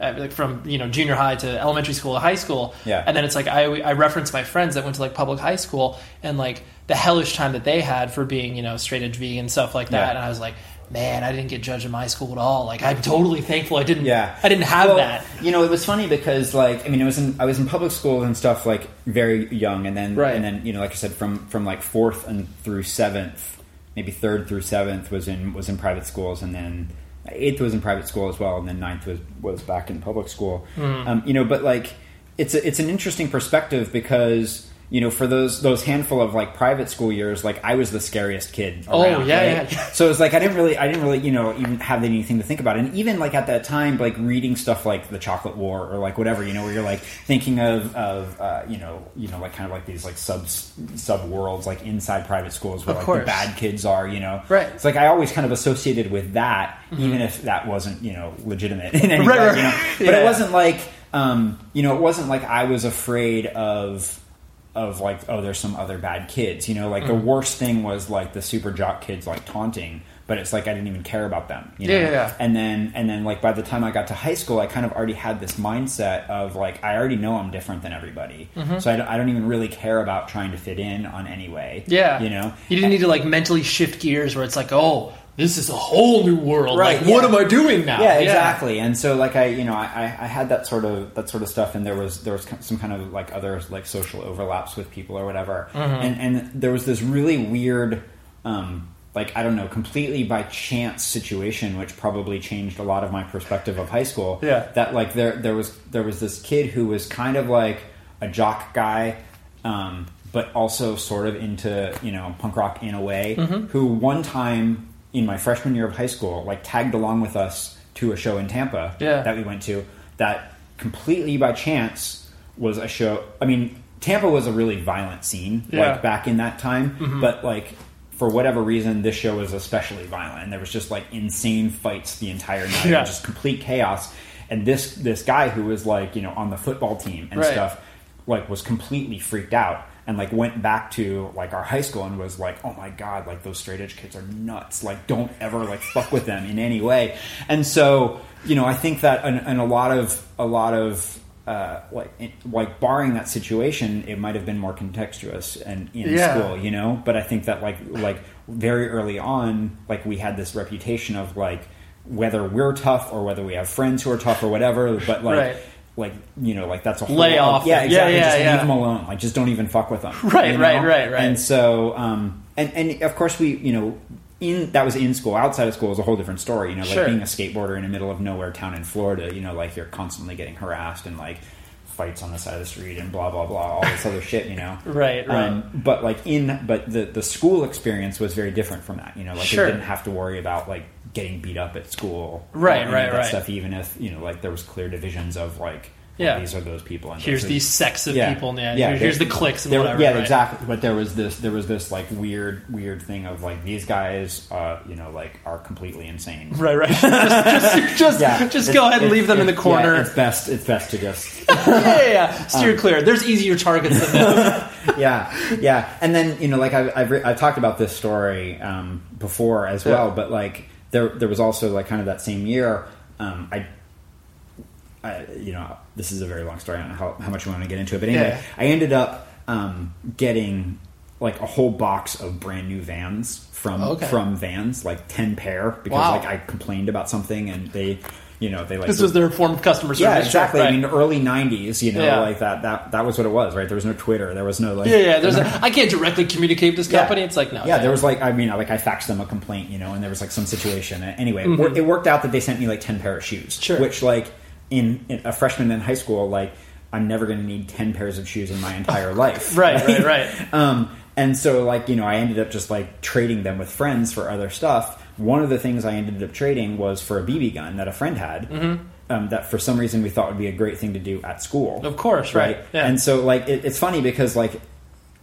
A: uh, like from you know junior high to elementary school to high school.
C: Yeah.
A: and then it's like I, I reference my friends that went to like public high school and like the hellish time that they had for being you know straight edge vegan stuff like that,
C: Yeah.
A: and I was like. Man, I didn't get judged in my school at all. Like, I'm totally thankful I didn't.
C: Yeah,
A: I didn't have
C: Well,
A: that.
C: You know, it was funny because like I mean, it was in I was in public school and stuff like very young, and then
A: Right.
C: and then you know, like I said, from from like fourth and through seventh, maybe third through seventh was in was in private schools, and then eighth was in private school as well, and then ninth was was back in public school.
A: Hmm.
C: Um, you know, but like it's a, it's an interesting perspective because. You know, for those those handful of like private school years, like I was the scariest kid.
A: Oh,
C: around,
A: yeah,
C: right?
A: yeah.
C: So it's like I didn't really, I didn't really, you know, even have anything to think about. And even like at that time, like reading stuff like the Chocolate War or like whatever, you know, where you're like thinking of, of uh, you know, you know, like kind of like these like sub sub worlds like inside private schools where
A: Of
C: like
A: course.
C: the bad kids are, you know,
A: Right. Mm-hmm.
C: It's like I always kind of associated with that, even if that wasn't, you know, legitimate in any
A: Right,
C: way,
A: right.
C: you know. But
A: Yeah.
C: it wasn't like, um, you know, it wasn't like I was afraid of of like oh there's some other bad kids you know like the
A: Mm-hmm.
C: worst thing was like the super jock kids like taunting but it's like I didn't even care about them you know?
A: Yeah, yeah, yeah.
C: and then and then like by the time I got to high school I kind of already had this mindset of like I already know I'm different than everybody so I don't, I don't even really care about trying to fit in on any way
A: Mm-hmm. Yeah.
C: you know
A: You didn't need to like mentally shift gears where it's like, oh, this is a whole new world.
C: Right,
A: Like, what am I doing now?
C: Yeah, exactly. And so, like, I, you know, I, I I had that sort of that sort of stuff, and there was there was some kind of like other like social overlaps with people or whatever,
A: Mm-hmm.
C: and and there was this really weird, um, like I don't know, completely by chance situation, which probably changed a lot of my perspective of high school.
A: Yeah.
C: that like there there was there was this kid who was kind of like a jock guy. Um, but also sort of into you know punk rock in a way.
A: Mm-hmm.
C: Who one time in my freshman year of high school, like tagged along with us to a show in Tampa
A: Yeah.
C: that we went to. That completely by chance was a show. I mean, Tampa was a really violent scene,
A: Yeah. Mm-hmm.
C: like back in that time. But like for whatever reason, this show was especially violent, and there was just like insane fights the entire night,
A: Yeah.
C: just complete chaos. And this this guy who was like you know on the football team and
A: Right.
C: stuff, like was completely freaked out. And like went back to like our high school and was like, oh my god, like those straight edge kids are nuts. Like don't ever like fuck with them in any way. And so you know, I think that and, and a lot of a lot of uh, like like barring that situation, it might have been more contextuous and in
A: Yeah.
C: school, you know. But I think that like like very early on, like we had this reputation of like whether we're tough or whether we have friends who are tough or whatever, but like.
A: Right.
C: Like you know, like that's a whole
A: Lay off
C: Yeah,
A: them. Yeah,
C: exactly.
A: yeah,
C: just
A: yeah.
C: leave them alone. Like, just don't even fuck with them.
A: Right,
C: you
A: right, right, right.
C: And so, um, and and of course, we, you know, in that was in school. Outside of school is a whole different story. You know, like
A: Sure.
C: being a skateboarder in the middle of nowhere town in Florida. You know, like you're constantly getting harassed and like fights on the side of the street and blah blah blah, all this other shit. You know,
A: Right, right.
C: Um, but like in, but the the school experience was very different from that. You know, like
A: Sure.
C: you didn't have to worry about like getting beat up at school,
A: Right, right,
C: that
A: right.
C: Stuff, even if you know, like there was clear divisions of like. oh,
A: Yeah.
C: these are those people. And
A: Here's
C: those
A: these sects of people, and yeah,
C: yeah,
A: here's the cliques and
C: there-
A: whatever.
C: Yeah,
A: right?
C: exactly. But there was this, there was this like weird, weird thing of like these guys, uh, you know, like are completely insane.
A: Right, right. just, just, just,
C: Yeah,
A: just go ahead and leave them in the corner.
C: Yeah, it's best. It's best to just.
A: yeah, yeah, yeah. Steer clear. There's easier targets than them.
C: yeah, yeah. And then you know, like I've I've, re- I've talked about this story um, before as well, but like there there was also like kind of that same year. Um, I, I, you know, this is a very long story. I don't know how, how much you want to get into it, but anyway,
A: Yeah.
C: I ended up um, getting like a whole box of brand new vans from
A: Okay.
C: from Vans, like ten pair, because
A: Wow.
C: like I complained about something and they, you know, they like
A: this was their form of customer service.
C: yeah, exactly.
A: Right.
C: I mean, early '90s, you know,
A: Yeah.
C: like that. That that was what it was, right? There was no Twitter. There was no like.
A: yeah, yeah. There's a, I can't directly communicate with this company. It's like no.
C: Yeah, there was like I mean, like I faxed them a complaint, you know, and there was like some situation. Anyway,
A: Mm-hmm.
C: it worked out that they sent me like ten pair of shoes,
A: Sure.
C: which like in, in a freshman in high school, like I'm never going to need ten pairs of shoes in my entire life.
A: Right, right, right.
C: Um, and so like you know, I ended up just like trading them with friends for other stuff. One of the things I ended up trading was for a BB gun that a friend had. Um, that for some reason we thought would be a great thing to do at school.
A: Mm-hmm. Of course, right. Yeah.
C: And so like it, it's funny because like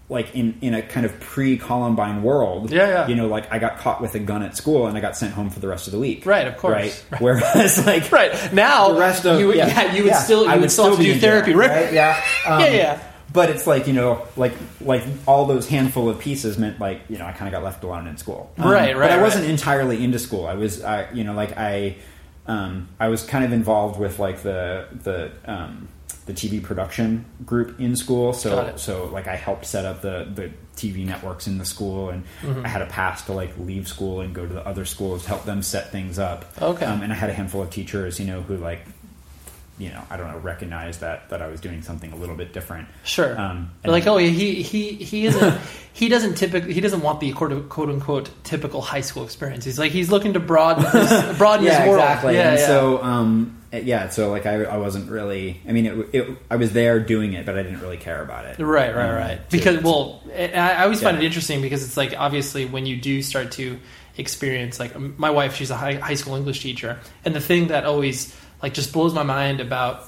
C: like in in a kind of pre Columbine world,
A: Yeah, yeah.
C: you know, like I got caught with a gun at school and I got sent home for the rest of the week.
A: Right, of course.
C: Right.
A: Right.
C: Whereas like
A: right now,
C: the rest of
A: you, would- yeah, you would
C: yeah,
A: still you
C: I
A: would still have to do therapy, right?
C: Yeah. Um,
A: Yeah, yeah.
C: But it's like you know, like like all those handful of pieces meant like you know I kind of got left alone in school. Um,
A: Right,
C: But I wasn't
A: right.
C: entirely into school. I was, I you know, like I, um, I was kind of involved with like the the um, the TV production group in school. So so like I helped set up the the TV networks in the school, and
A: Mm-hmm.
C: I had a pass to like leave school and go to the other schools, help them set things up.
A: Okay.
C: Um, and I had a handful of teachers, you know, who like. You know, I don't know, recognized that that I was doing something a little bit different.
A: Sure.
C: Um,
A: like, oh, he he he isn't he doesn't typically he doesn't want the quote, quote unquote typical high school experience. He's like he's looking to broaden his, broaden
C: yeah,
A: his world.
C: exactly.
A: Yeah,
C: and
A: yeah.
C: so, um, yeah, so like I, I wasn't really. I mean, it, it, I was there doing it, but I didn't really care about it.
A: Right, right,
C: Um,
A: right. Because well, I I always find
C: Yeah.
A: it interesting because it's like obviously when you do start to experience like my wife, she's a high, high school English teacher, and the thing that always like just blows my mind about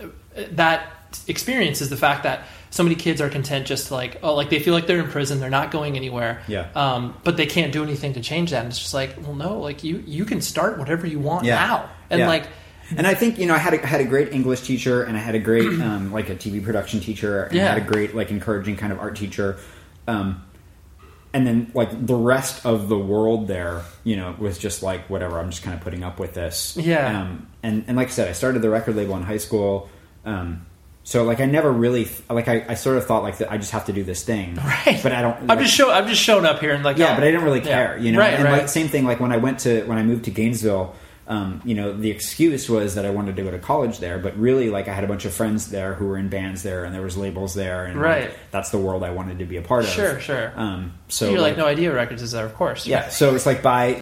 A: uh, that experience is the fact that so many kids are content just to like oh like they feel like they're in prison they're not going anywhere
C: Yeah.
A: um, but they can't do anything to change that and it's just like well no like you you can start whatever you want
C: Yeah.
A: now and
C: Yeah.
A: like
C: And I think you know I had a, had a great English teacher, and I had a great um, like a TV production teacher, and
A: Yeah.
C: I had a great like encouraging kind of art teacher. Um, and then like the rest of the world there, you know, was just like whatever. I'm just kind of putting up with this.
A: Yeah.
C: Um, and and like I said, I started the record label in high school. Um, so like I never really like I, I sort of thought like that I just have to do this thing,
A: Right.
C: But I don't.
A: I'm just show I'm just showing up here and like
C: yeah,
A: oh,
C: but I didn't really
A: yeah.
C: care, you know.
A: right
C: and
A: right
C: like same thing, like when I went to when I moved to Gainesville, um, you know, the excuse was that I wanted to go to college there, but really, like I had a bunch of friends there who were in bands there, and there was labels there, and like,
A: Right.
C: that's the world I wanted to be a part of.
A: Sure, sure.
C: Um, so
A: you're like no idea records is there of course
C: yeah, so it's like by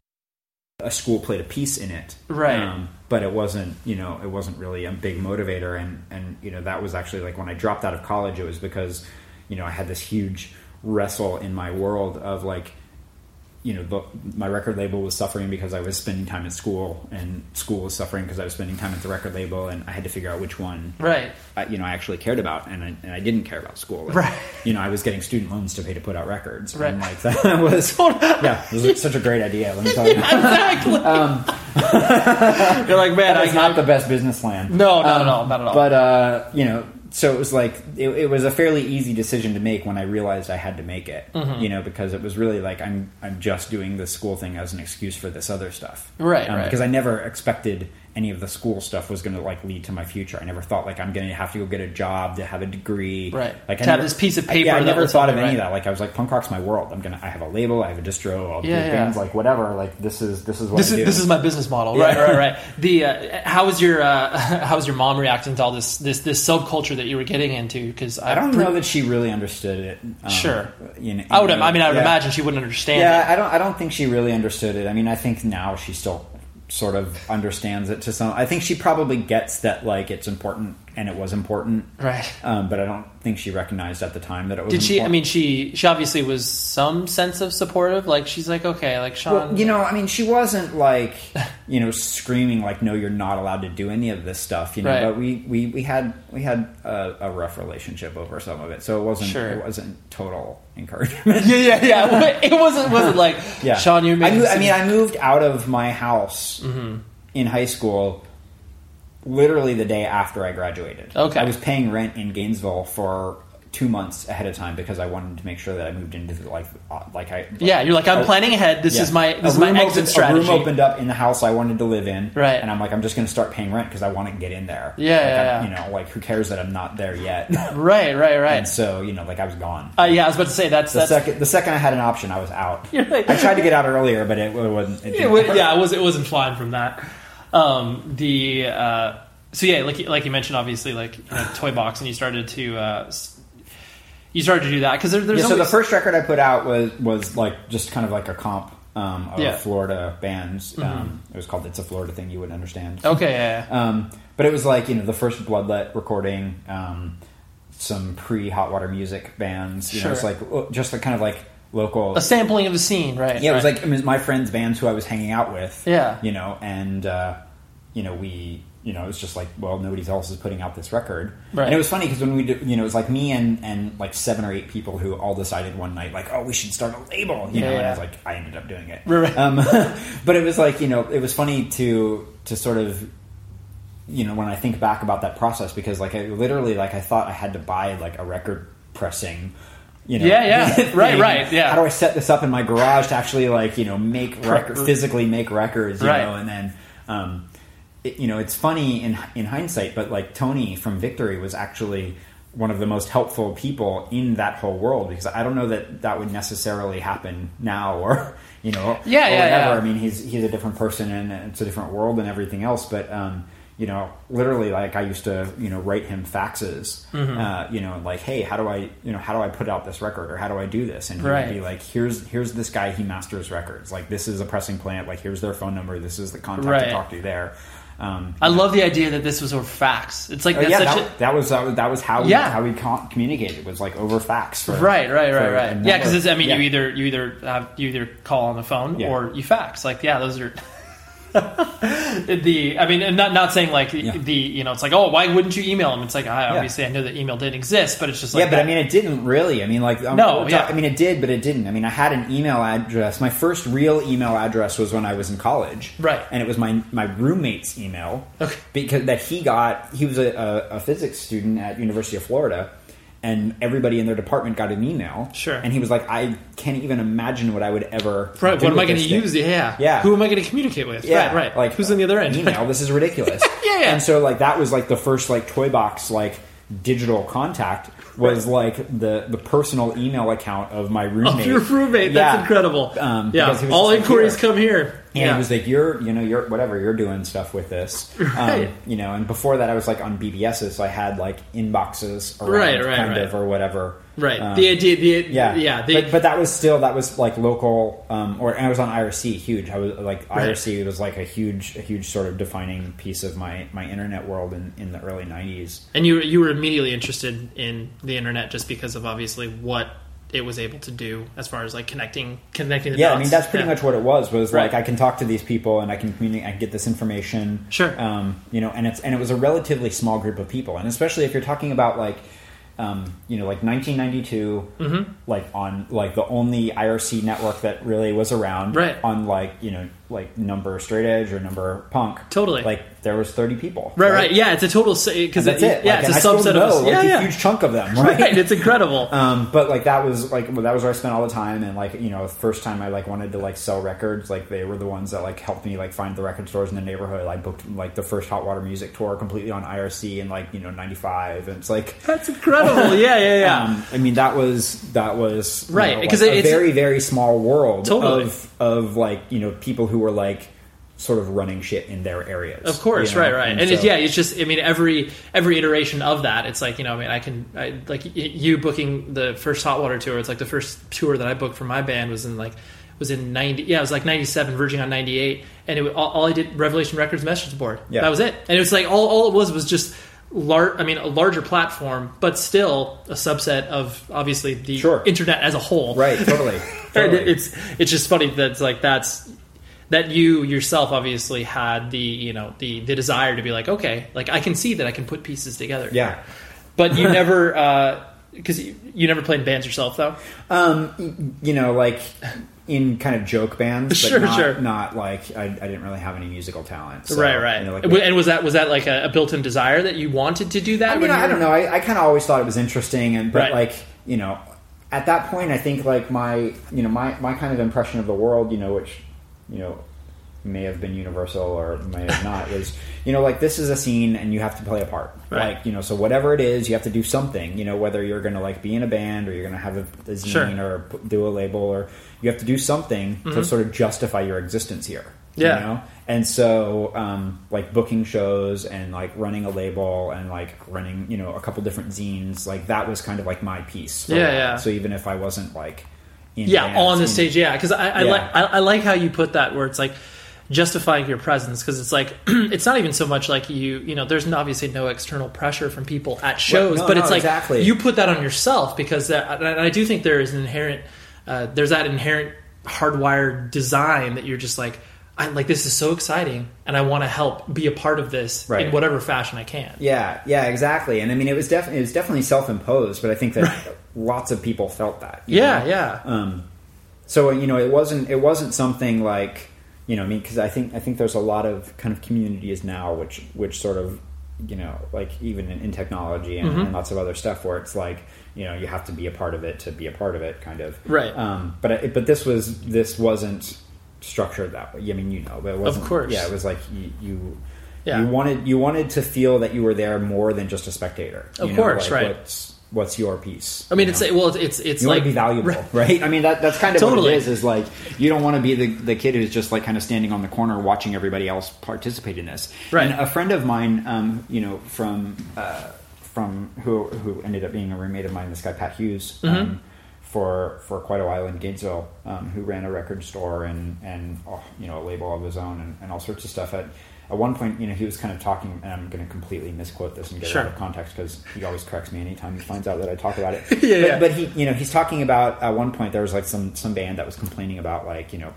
C: a school played a piece in it,
A: Right.
C: Um, but it wasn't, you know, it wasn't really a big motivator, and and you know that was actually like when I dropped out of college, it was because you know I had this huge wrestle in my world of like you know, the, my record label was suffering because I was spending time at school, and school was suffering because I was spending time at the record label, and I had to figure out which one,
A: right
C: I, you know, I actually cared about, and I, and I didn't care about school. And,
A: Right.
C: You know, I was getting student loans to pay to put out records,
A: Right.
C: and like that was, yeah, it was such a great idea. Let me tell you,
A: exactly you're like man
C: it's not the best business plan.
A: no no
C: Um,
A: no not at all
C: But uh, you know, so it was like it, it was a fairly easy decision to make when I realized I had to make it.
A: Mm-hmm.
C: You know, because it was really like I'm I'm just doing the school thing as an excuse for this other stuff.
A: Right,
C: Um,
A: right.
C: Because I never expected any of the school stuff was going to like lead to my future. I never thought like I'm going to have to go get a job to have a degree.
A: Right.
C: Like
A: To
C: I
A: have
C: never-
A: this piece of
C: I-
A: paper
C: Yeah, I never thought of
A: you,
C: any of that. Like I was like, punk rock's my world. I'm gonna. I have a label. I have a distro. I'll
A: Yeah,
C: do
A: yeah.
C: bands, like whatever. Like this is this is what
A: This
C: I
A: is
C: do.
A: this is my business model,
C: Yeah.
A: right? Right, right. The uh, how was your uh, how was your mom reacting to all this this this subculture that you were getting into? Because
C: I don't know that she really understood it. Um,
A: Sure.
C: You know,
A: I would.
C: know,
A: I mean, I would
C: yeah.
A: imagine she wouldn't understand.
C: Yeah,
A: it.
C: I don't. I don't think she really understood it. I mean, I think now she still sort of understands it to some. I think she probably gets that like it's important and it was important.
A: Right.
C: Um, but I don't think she recognized at the time that it was.
A: Did she? I mean, she she obviously was some sense of supportive. Like she's like, okay, like Sean.
C: Well, you know, I mean, she wasn't like, you know, screaming like, "No, you're not allowed to do any of this stuff." You know,
A: Right.
C: but we, we, we had we had a, a rough relationship over some of it, so it wasn't
A: Sure.
C: it wasn't total encouragement.
A: yeah, yeah, yeah. It wasn't wasn't like
C: yeah,
A: Sean. You're
C: I, I mean, I moved out of my house
A: Mm-hmm.
C: in high school. Literally the day after I graduated.
A: Okay.
C: I was paying rent in Gainesville for two months ahead of time because I wanted to make sure that I moved into the, like uh, like I
A: yeah, you're like I'm
C: Oh,
A: planning ahead. This
C: Yeah.
A: is my
C: A
A: this is my exit
C: opened-
A: strategy.
C: A room opened up in the house I wanted to live in,
A: Right.
C: And I'm like, I'm just going to start paying rent because I want to get in there.
A: Yeah,
C: like,
A: yeah, yeah.
C: You know, like who cares that I'm not there yet?
A: Right, right, right.
C: and so you know, like I was gone.
A: Uh, yeah, I was about to say that's
C: the
A: that's.
C: second, the second I had an option, I was out.
A: Like-
C: I tried to get out earlier, but it, it wasn't. It
A: it
C: didn't
A: wa-
C: work.
A: yeah, it was it wasn't flying from that. Um, the uh, so yeah, like you- like you mentioned, obviously, like you know, toy box, and you started to uh, you started to do that because there, there's
C: Yeah, so the first record I put out was was like just kind of like a comp um, of
A: Yeah. Mm-hmm.
C: Florida bands. Um, it was called "It's a Florida Thing." You wouldn't understand.
A: okay, yeah, yeah.
C: Um, but it was like you know the first Bloodlet recording, um, some pre Hot Water Music bands. You know, it's like oh, just a kind of like local.
A: a sampling of the scene, right?
C: yeah, it was
A: right.
C: like it was my friends' bands who I was hanging out with.
A: Yeah.
C: you know, and uh, you know we. You know, it was just like, well, nobody else is putting out this record,
A: Right.
C: and it was funny because when we, did, you know, it was like me and and like seven or eight people who all decided one night, like, oh, we should start a label, you
A: Yeah,
C: know, and. I was like, I ended up doing it,
A: right.
C: Um, but it was like, you know, it was funny to to sort of you know when I think back about that process because like I literally like I thought I had to buy like a record pressing you know
A: Yeah, yeah. Right, right, yeah.
C: how do I set this up in my garage to actually like you know make record physically make records you
A: Right.
C: know and then um it, you know it's funny in in hindsight but like Tony from Victory was actually one of the most helpful people in that whole world because I don't know that that would necessarily happen now or you know
A: Yeah,
C: or
A: yeah,
C: whatever.
A: yeah.
C: I mean he's he's a different person and it's a different world and everything else but um you know literally like I used to you know write him faxes
A: Mm-hmm.
C: uh, you know like hey how do I you know how do I put out this record or how do I do this and he
A: Right.
C: would be like here's here's this guy he masters records like this is a pressing plant like here's their phone number this is the contact
A: Right.
C: to talk to there um,
A: I love the idea that this was over fax. It's like
C: Oh,
A: that's
C: yeah,
A: such
C: that, that was that was that was how we,
A: Yeah.
C: how we con- communicated was like over fax. For,
A: right, right, right, right. Yeah, because I mean,
C: yeah.
A: you either you either have you either call on the phone or you fax. Like, yeah, those are. the I mean, not not saying like
C: Yeah.
A: the you know it's like oh why wouldn't you email them? It's like I
C: Yeah.
A: obviously I know that email didn't exist, but it's just like
C: yeah, but I mean, it didn't really. I mean, like, um,
A: No, yeah.
C: I mean, it did, but it didn't. I mean, I had an email address. My first real email address was when I was in college,
A: Right.
C: And it was my my roommate's email,
A: Okay.
C: because that he got. He was a, a, a physics student at University of Florida, and everybody in their department got an email.
A: Sure.
C: and he was like, I can't even imagine what I would ever.
A: right. What am I going to
C: this thing."
A: use? Yeah,
C: Yeah.
A: Who am I going to communicate with?
C: Yeah,
A: right, right.
C: Like
A: who's on the other end?
C: Email. This is ridiculous.
A: Yeah, yeah.
C: And so like that was like the first like toy box like digital contact was like the the personal email account of my roommate.
A: Of your roommate. That's
C: Yeah.
A: incredible.
C: Um,
A: yeah.
C: because he was
A: All
C: like,
A: inquiries
C: "Here."
A: come here.
C: And
A: yeah.
C: he was like, "You're, you know, you're whatever. You're doing stuff with this,
A: Right.
C: um, you know." And before that, I was like on BBSs, so I had like inboxes around,
A: Right, right,
C: kind
A: right.
C: of, or whatever.
A: right.
C: Um,
A: the idea. The
C: yeah,
A: yeah. The,
C: but, but that was still that was like local, um, or and I was on IRC, huge. I was like
A: Right.
C: IRC was like a huge, a huge sort of defining piece of my my internet world in in the early '90s.
A: And you you were immediately interested in the internet just because of obviously what it was able to do as far as like connecting connecting the
C: Yeah,
A: dots.
C: I mean that's pretty
A: Yeah.
C: much what it was. Was like I can talk to these people and I can communicate, I can get this information.
A: Sure.
C: Um, you know, and it's and it was a relatively small group of people, and especially if you're talking about like, um, you know, like 1992,
A: Mm-hmm.
C: like on like the only IRC network that really was around,
A: Right.
C: On like you know like number straight edge or number punk.
A: Totally.
C: Like there was thirty people.
A: Right, right. Yeah, it's a total because
C: That's it.
A: Yeah,
C: Like,
A: it's a
C: I
A: subset
C: know,
A: of us.
C: like,
A: yeah,
C: a huge chunk of them. Right.
A: Right, it's incredible.
C: Um, but like that was like well, that was where I spent all the time, and like you know, first time I like wanted to like sell records, like they were the ones that like helped me like find the record stores in the neighborhood. I booked like the first Hot Water Music tour completely on IRC in like you know '95, and it's like
A: That's incredible. Yeah, yeah, yeah.
C: um, I mean, that was that was you
A: Right,
C: know,
A: because
C: like, a
A: it's-
C: very very small world
A: Totally.
C: of of like you know people who were like sort of running shit in their areas.
A: Of course,
C: you know?
A: right, right, and, it's,
C: so-
A: yeah, it's just I mean every every iteration of that, it's like you know I mean I can I, like you booking the first hot water tour. It's like the first tour that I booked for my band was in like was in ninety yeah it was like ninety seven, verging on ninety eight, and it all, all I did Revelation Records message board.
C: Yeah.
A: That was it, and it was like all all it was was just. Lar- I mean, a larger platform, but still a subset of obviously the
C: Sure.
A: internet as a whole.
C: right, totally.
A: And
C: totally.
A: it's it's just funny that it's like that's that you yourself obviously had the you know the the desire to be like okay like I can see that I can put pieces together
C: yeah.
A: but you never because you, you never played in bands yourself though
C: Um, you know, like in kind of joke bands, but
A: Sure,
C: not,
A: sure.
C: not like I, I didn't really have any musical talent. so,
A: right right
C: you know, like,
A: and was that was that like a, a built-in desire that you wanted to do that
C: I mean,
A: when
C: I don't know. I, I kind of always thought it was interesting, and but
A: Right.
C: like you know, at that point, I think like my you know my my kind of impression of the world, you know, which you know may have been universal or may have not, is you know like this is a scene and you have to play a part.
A: Right.
C: Like you know, so whatever it is, you have to do something. You know, whether you're going to like be in a band or you're going to have a, a zine
A: Sure. Mm-hmm.
C: or do a label or you have to do something to sort of justify your existence here.
A: Yeah.
C: You know? And so, um, like booking shows and like running a label and like running, you know, a couple different zines, like that was kind of like my piece.
A: Yeah, yeah.
C: So even if I wasn't like,
A: yeah on the
C: in-
A: stage yeah because I, I
C: Yeah.
A: like I, I like how you put that where it's like justifying your presence because it's like it's not even so much like you you know there's obviously no external pressure from people at shows
C: no,
A: but
C: no,
A: it's like
C: exactly.
A: you put that on yourself because that, and I do think there is an inherent uh, there's that inherent hardwired design that you're just like I like this is so exciting and I want to help be a part of this
C: Right.
A: in whatever fashion I can
C: Yeah, yeah, exactly. And I mean, it was definitely it was definitely self imposed, but I think that lots of people felt that.
A: yeah
C: know?
A: yeah
C: Um, so you know, it wasn't it wasn't something like you know, I mean, because I think I think there's a lot of kind of communities now, which which sort of you know, like even in, in technology and,
A: Mm-hmm.
C: and lots of other stuff, where it's like you know, you have to be a part of it to be a part of it, kind of.
A: Right.
C: Um, but I, but this was this wasn't structured that way. I mean, you know, but it wasn't.
A: course.
C: Yeah, it was like you. you
A: Yeah.
C: You wanted you wanted to feel that you were there more than just a spectator.
A: Of
C: you know,
A: course,
C: like,
A: right.
C: What's, your piece?
A: I mean
C: you
A: it's
C: know?
A: well it's it's, it's
C: you
A: like
C: want to be valuable, right? I mean, that that's kind of
A: Totally.
C: what it is. Is like you don't want to be the the kid who's just like kind of standing on the corner watching everybody else participate in this.
A: Right.
C: And a friend of mine, um, you know, from uh, from who who ended up being a roommate of mine, this guy Pat Hughes.
A: Mm-hmm.
C: Um, for, for quite a while in Gainesville, um, who ran a record store and and oh, you know a label of his own and, and all sorts of stuff. At at one point, you know, he was kind of talking, and I'm going to completely misquote this and get
A: Sure.
C: it out of context because he always corrects me anytime he finds out that I talk about it.
A: Yeah,
C: but,
A: yeah.
C: but he, you know, he's talking about at one point there was like some some band that was complaining about like you know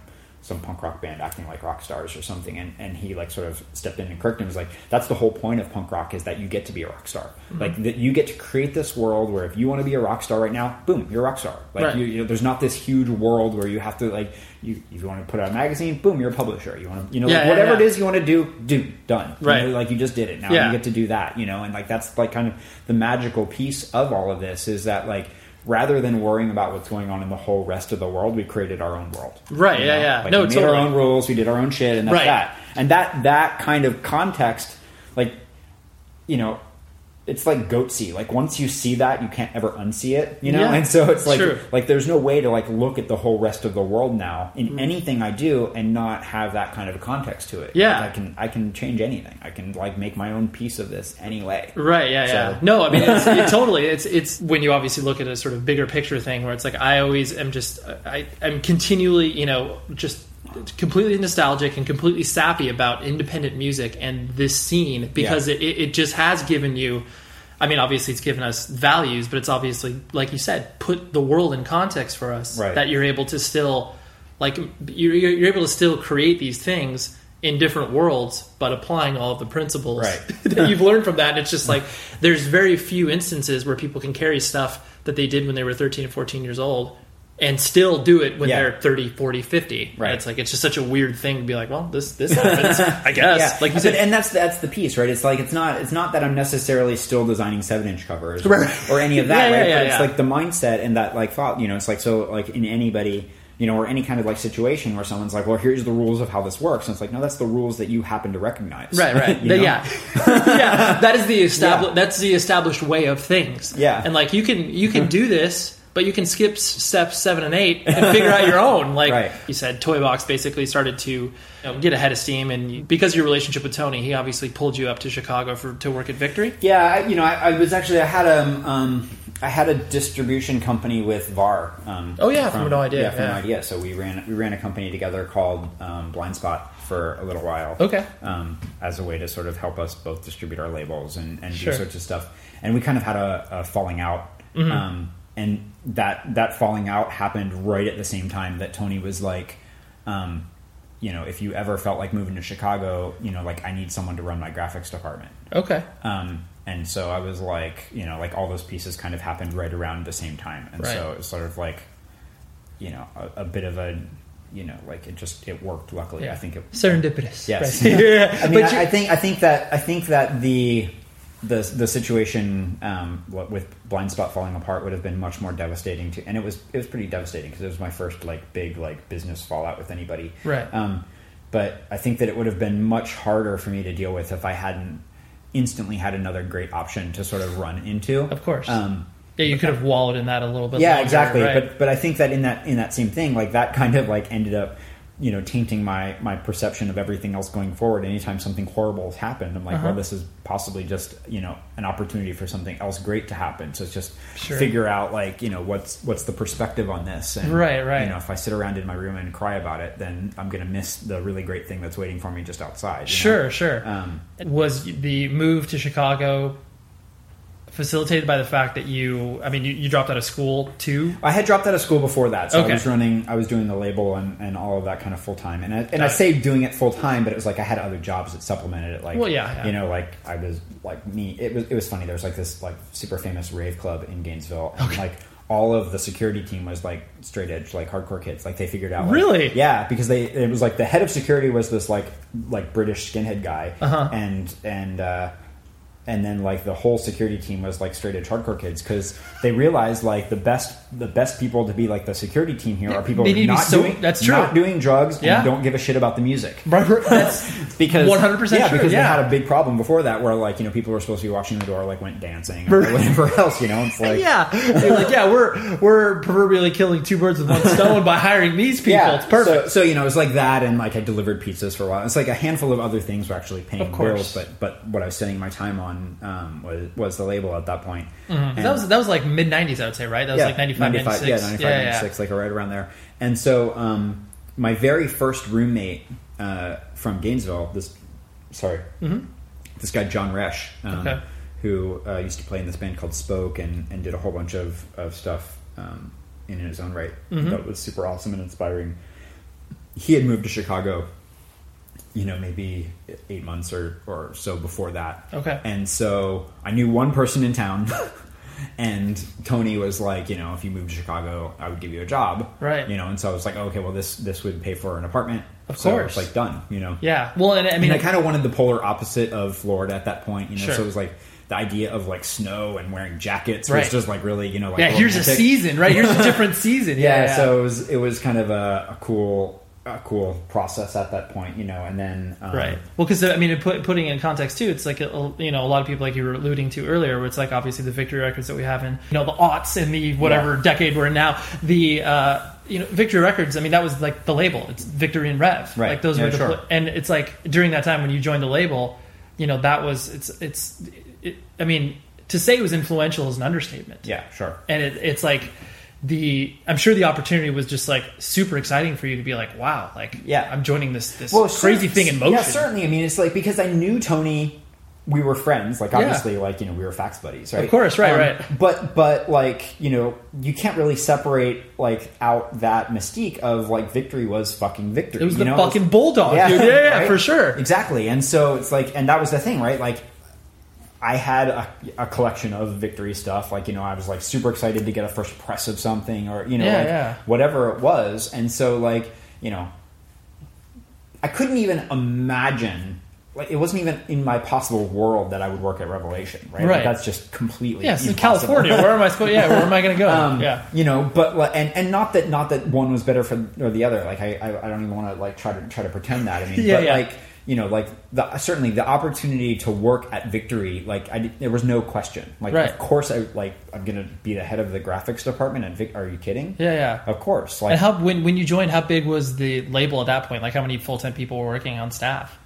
C: some punk rock band acting like rock stars or something, and, and he like sort of stepped in and corrected him. Was like, that's the whole point of punk rock is that you get to be a rock star.
A: Mm-hmm.
C: Like that you get to create this world where if you want to be a rock star right now, boom, you're a rock star. Like
A: Right.
C: you, you know, there's not this huge world where you have to like you if you want to put out a magazine, boom, you're a publisher. You want to you know
A: Yeah,
C: like,
A: yeah,
C: whatever
A: yeah.
C: it is you want to do, do done. You
A: Right.
C: know, like you just did it. Now you get to do that. You know, and like that's like kind of the magical piece of all of this is that like rather than worrying about what's going on in the whole rest of the world, we created our own world.
A: Right,
C: You
A: yeah, yeah.
C: Like
A: No,
C: we made
A: totally.
C: our own rules, we did our own shit, and that's
A: Right.
C: that. And that that kind of context, like you know, it's like goatse. Like once you see that, you can't ever unsee it. You know,
A: Yeah,
C: and so it's like
A: true.
C: like there's no way to like look at the whole rest of the world now in
A: Mm-hmm.
C: anything I do and not have that kind of a context to it.
A: Yeah.
C: Like, I can I can change anything. I can like make my own piece of this anyway.
A: Right. Yeah. Yeah. No, I mean, it's, it totally. It's it's when you obviously look at a sort of bigger picture thing where it's like I always am just I I'm continually you know just completely nostalgic and completely sappy about independent music and this scene because
C: Yeah.
A: it, it just has given you. I mean, obviously, it's given us values, but it's obviously, like you said, put the world in context for us.
C: Right.
A: That you're able to still, like, you're, you're able to still create these things in different worlds, but applying all of the principles
C: Right.
A: that you've learned from that. And it's just like there's very few instances where people can carry stuff that they did when they were 13 and 14 years old and still do it when
C: Yeah.
A: they're 30, 40, 50.
C: Right.
A: It's like it's just such a weird thing to be like, well, this this happens, I guess.
C: Yeah,
A: Like you said,
C: and that's that's the piece, right? It's like it's not it's not that I'm necessarily still designing seven inch covers
A: Right.
C: or any of that,
A: Yeah,
C: right?
A: yeah,
C: but it's like the mindset and that like thought, you know, it's like so like in anybody, you know, or any kind of like situation where someone's like, well, here's the rules of how this works, and it's like, no, that's the rules that you happen to recognize,
A: Right, right.
C: You
A: The-
C: know?
A: yeah, yeah. That is the established.
C: Yeah.
A: That's the established way of things.
C: Yeah.
A: and like you can you can do this, but you can skip steps seven and eight and figure out your own. Like
C: Right.
A: you said, Toy Box basically started to you know, get ahead of steam, and you, because of your relationship with Tony, he obviously pulled you up to Chicago for to work at Victory.
C: Yeah, I, you know, I, I was actually I had a um, I had a distribution company with VAR. Um,
A: Oh, yeah, from No Idea,
C: Yeah, from
A: yeah.
C: No idea. So we ran we ran a company together called um, Blind Spot for a little while.
A: Okay.
C: Um, as a way to sort of help us both distribute our labels and, and
A: Sure.
C: do sorts of stuff. And we kind of had a, a falling out.
A: Mm-hmm.
C: Um, and that that falling out happened right at the same time that Tony was like. Um, you know, if you ever felt like moving to Chicago, you know, like I need someone to run my graphics department.
A: Okay.
C: Um, and so I was like, you know, like all those pieces kind of happened right around the same time, and
A: Right.
C: so it was sort of like, you know, a, a bit of a, you know, like it just it worked. Luckily, I think it.
A: Was Serendipitous.
C: Yes.
A: Right. yeah.
C: I mean,
A: But
C: I, I think I think that I think that the the the situation um, with blind spot falling apart would have been much more devastating to, and it was it was pretty devastating because it was my first like big like business fallout with anybody.
A: Right.
C: Um, but I think that it would have been much harder for me to deal with if I hadn't instantly had another great option to sort of run into.
A: Of course.
C: Um,
A: yeah, you could have wallowed in that a little bit.
C: yeah,
A: longer,
C: exactly.
A: right.
C: But but I think that in that in that same thing, like that kind of like ended up, you know, tainting my my perception of everything else going forward. Anytime something horrible has happened, I'm like,
A: Uh-huh.
C: well, this is possibly just you know an opportunity for something else great to happen. So it's just
A: Sure.
C: figure out like you know what's what's the perspective on this. And,
A: Right, right.
C: You know, if I sit around in my room and cry about it, then I'm going to miss the really great thing that's waiting for me just outside.
A: Sure,
C: know?
A: sure.
C: Um,
A: was the move to Chicago facilitated by the fact that you? I mean, you, you dropped out of school too.
C: I had dropped out of school before that, so
A: Okay.
C: I was running. I was doing the label and, and all of that kind of full time. And I, and I say doing it full time, but it was like I had other jobs that supplemented it. Like,
A: Well, yeah, yeah.
C: you know, like I was like me. It was it was funny. There was like this like super famous rave club in Gainesville, and like all of the security team was like straight edge, like hardcore kids. Like they figured out, like-
A: Really?
C: yeah, because they it was like the head of security was this like like British skinhead guy,
A: Uh-huh.
C: and and. uh and then like the whole security team was like straight edge hardcore kids because they realized like the best the best people to be like the security team here are people
A: they
C: who
A: be
C: not
A: so-
C: doing
A: that's true.
C: not doing drugs
A: Yeah.
C: and don't give a shit about the music
A: That's
C: because
A: 100%
C: yeah
A: true,
C: because
A: yeah.
C: they had a big problem before that where like you know people were supposed to be watching the door like went dancing or whatever else you know it's like
A: yeah. Like, yeah, we're we're proverbially killing two birds with one stone by hiring these people.
C: Yeah,
A: it's perfect.
C: So, so you know, it was like that, and like I delivered pizzas for a while. It's like a handful of other things were actually paying bills, but but what I was spending my time on um, was was the label at that point.
A: Mhm. That was that was like mid '90s, I would say, right? That was like '95, 96.
C: yeah, 95,
A: yeah, yeah.
C: like right around there. And so, um, my very first roommate uh, from Gainesville, this, sorry, this guy John Resch, um,
A: Mm-hmm. Okay.
C: who uh, used to play in this band called Spoke and, and did a whole bunch of, of stuff um, in his own right
A: Mm-hmm.
C: that was super awesome and inspiring. He had moved to Chicago, you know, maybe eight months or, or so before that.
A: Okay.
C: And so I knew one person in town, and Tony was like, you know, if you moved to Chicago, I would give you a job,
A: Right.
C: You know, and so I was like, okay, well, this this would pay for an apartment,
A: Of
C: so
A: course.
C: it's like done, you know.
A: Yeah. Well, and I mean,
C: mean, I kind of wanted the polar opposite of Florida at that point, you know.
A: Sure.
C: So it was like the idea of like snow and wearing jackets
A: Right.
C: was just like really, you know, like
A: yeah. Here's a season, right? Here's a different season. Yeah.
C: Yeah,
A: yeah.
C: so it was it was kind of a, a cool a cool process at that point, you know, and then um,
A: Right. Well, because I mean, put, putting it in context too, it's like a, you know a lot of people like you were alluding to earlier, where it's like obviously the victory records that we have in you know the aughts and the whatever
C: Yeah.
A: decade we're in now. The uh, you know victory records. I mean, that was like the label. It's Victory and Rev.
C: Right.
A: Like those
C: Yeah,
A: were the
C: sure.
A: pl- and it's like during that time when you joined the label, you know that was it's it's. It, I mean, to say it was influential is an understatement.
C: Yeah, sure.
A: And it, it's like the I'm sure the opportunity was just like super exciting for you to be like, wow, like
C: Yeah.
A: I'm joining this this
C: well,
A: crazy thing in motion.
C: Yeah, certainly. I mean, it's like because I knew Tony. We were friends, like
A: Yeah.
C: obviously, like you know, we were fax buddies, right?
A: Of course, right,
C: Um,
A: right.
C: But but like you know, you can't really separate like out that mystique of like victory was fucking victory.
A: It was
C: you
A: the
C: know?
A: fucking bulldog, dude. Yeah, yeah,
C: right?
A: for sure.
C: Exactly, and so it's like, and that was the thing, right? Like, I had a, a collection of victory stuff. Like, you know, I was like super excited to get a first press of something or, you know,
A: Yeah,
C: like
A: yeah.
C: whatever it was. And so, like, you know, I couldn't even imagine, like, it wasn't even in my possible world that I would work at Revelation, right? Like, that's just completely
A: Yes, in. California. Where am I supposed? Yeah, where am I going to go?
C: Um,
A: yeah.
C: you know, but and and not that not that one was better for or the other. Like I I, I don't even want to like try to try to pretend that. I mean,
A: Yeah,
C: but
A: yeah.
C: like you know, like the certainly the opportunity to work at Victory, like I there was no question. Like
A: Right.
C: of course I like I'm gonna be the head of the graphics department And Vic. Are you kidding?
A: Yeah, yeah.
C: Of course. Like
A: And how when when you joined, how big was the label at that point? Like how many full time people were working on staff?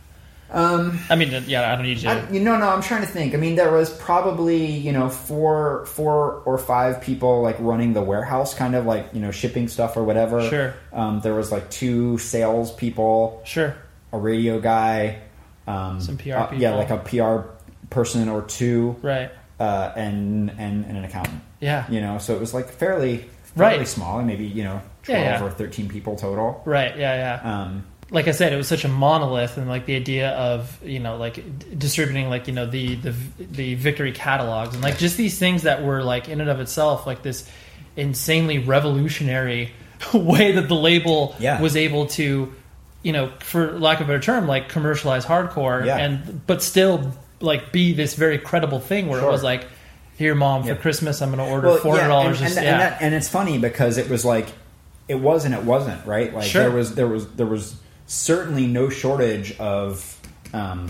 A: Um, I mean, yeah, I don't need you.
C: I, you know, no, I'm trying to think. I mean, there was probably you know four, four or five people like running the warehouse, kind of like you know shipping stuff or whatever.
A: Sure.
C: Um, there was like two sales people,
A: sure.
C: A radio guy, um,
A: Some PR
C: uh, yeah, like a PR person or two,
A: Right.
C: uh, and and and an accountant.
A: Yeah.
C: You know, so it was like fairly fairly
A: Right.
C: small, and maybe you know
A: Yeah,
C: twelve
A: yeah.
C: or thirteen people total.
A: Right. Yeah. Yeah.
C: Um,
A: like I said, it was such a monolith, and like the idea of you know like d- distributing like you know the the the victory catalogs and like just these things that were like in and of itself like this insanely revolutionary way that the label
C: Yeah.
A: was able to you know for lack of a better term like commercialize hardcore
C: Yeah.
A: and but still like be this very credible thing where
C: Sure.
A: it was like here mom for Christmas I'm going to order four hundred dollars
C: and, and,
A: yeah,
C: and, that, and it's funny because it was like it was and it wasn't right. Like
A: Sure.
C: there was there was there was certainly no shortage of um,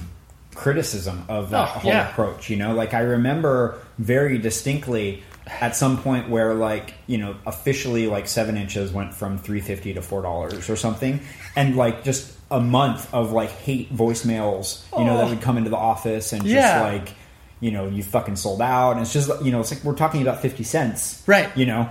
C: criticism of that
A: Oh,
C: whole
A: yeah.
C: approach. You know, like I remember very distinctly at some point where like you know officially like seven inches went from three fifty to four dollars or something, and like just a month of like hate voicemails. You know that
A: Oh.
C: would come into the office and just
A: Yeah.
C: like you know you fucking sold out and it's just you know it's like we're talking about 50 cents
A: Right.
C: you know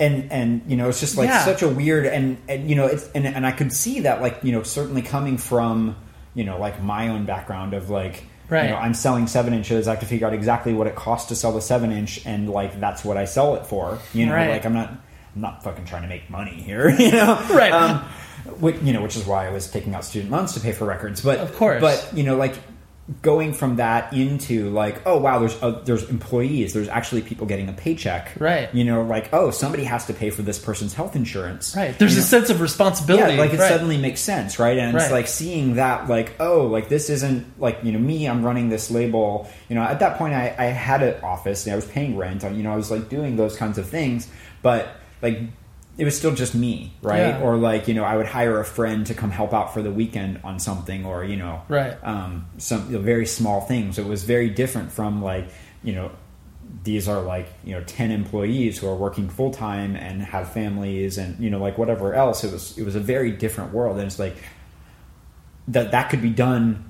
C: and and you know it's just like
A: Yeah.
C: such a weird and, and you know it's and, and i could see that like you know certainly coming from you know like my own background of like
A: Right.
C: you know i'm selling seven inches i have to figure out exactly what it costs to sell the seven inch and like that's what i sell it for you know
A: Right.
C: like i'm not i'm not fucking trying to make money here you know
A: Right.
C: um, which, you know which is why i was taking out student loans to pay for records but
A: Of course.
C: but you know like going from that into like oh wow there's uh, there's employees there's actually people getting a paycheck
A: Right.
C: you know like oh somebody has to pay for this person's health insurance
A: right there's
C: You
A: a
C: know?
A: sense of responsibility
C: yeah like it
A: right.
C: suddenly makes sense right and
A: Right.
C: it's like seeing that like oh like this isn't like you know me i'm running this label you know at that point i, I had an office and i was paying rent you know i was like doing those kinds of things but like it was still just me right
A: Yeah.
C: or like you know i would hire a friend to come help out for the weekend on something or you know
A: Right.
C: um, some you know, very small things. It was very different from like you know these are like you know ten employees who are working full time and have families and you know like whatever else. It was it was a very different world, and it's like that that could be done.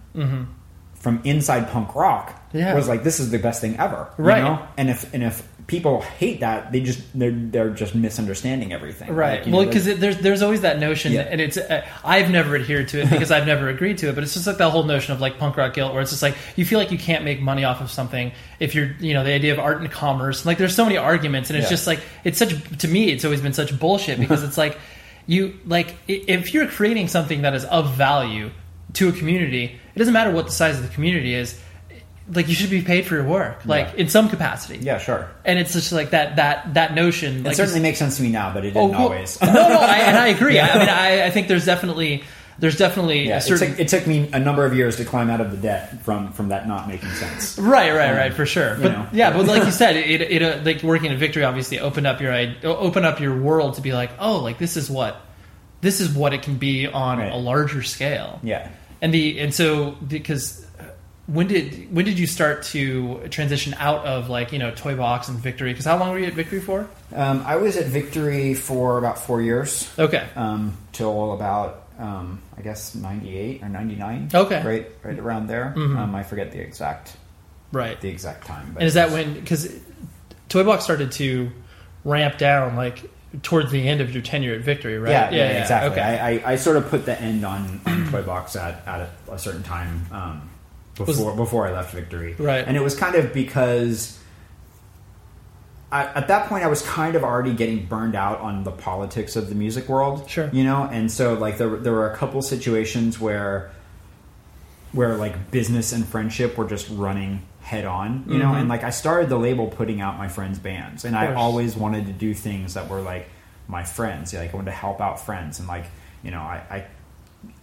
C: From inside punk rock,
A: Mm-hmm. Yeah.
C: was like this is the best thing ever, you
A: Right.
C: know? And if and if people hate that, they just they're they're just misunderstanding everything,
A: Right.
C: Like,
A: well, because there's there's always that notion,
C: Yeah.
A: and it's uh, I've never adhered to it because I've never agreed to it. But it's just like that whole notion of like punk rock guilt, where it's just like you feel like you can't make money off of something if you're you know the idea of art and commerce. Like there's so many arguments, and it's
C: Yeah.
A: just like it's such to me it's always been such bullshit because it's like you like if you're creating something that is of value to a community, it doesn't matter what the size of the community is. Like you should be paid for your work, like
C: Yeah.
A: in some capacity.
C: yeah, sure.
A: And it's just like that that that notion.
C: It
A: like
C: certainly makes sense to me now, but it
A: Oh,
C: didn't
A: cool.
C: always.
A: no, no, I, and I agree. I, I mean, I, I think there's definitely there's definitely
C: Yeah,
A: a
C: it
A: certain
C: took, it took me a number of years to climb out of the debt from from that not making sense.
A: right, right, right, for sure. But
C: know.
A: yeah, but like you said, it, it uh, like working at Victory obviously opened up your open up your world to be like, oh, like this is what this is what it can be on
C: Right.
A: a larger scale.
C: Yeah.
A: and the and so because when did when did you start to transition out of like you know Toy Box and Victory? Because how long were you at Victory for?
C: Um, I was at Victory for about four years,
A: Okay,
C: um, till about um, I guess ninety eight or ninety nine.
A: Okay. Mm-hmm.
C: right, right around there. Um, I forget the exact
A: right.
C: the exact time. But
A: And is that when because Toy Box started to ramp down like towards the end of your tenure at Victory, right?
C: Yeah, yeah, exactly.
A: Okay.
C: I, I, I sort of put the end on, on Toy Box at, at a, a certain time before before I left Victory.
A: Right.
C: And it was kind of because I, at that point I was kind of already getting burned out on the politics of the music world.
A: Sure.
C: You know, and so like there, were- there were a couple situations where where like business and friendship were just running head on, you know. And like I started the label putting out my friends' bands, and I always wanted to do things that were like my friends. Like I wanted to help out friends, and like you know, I. I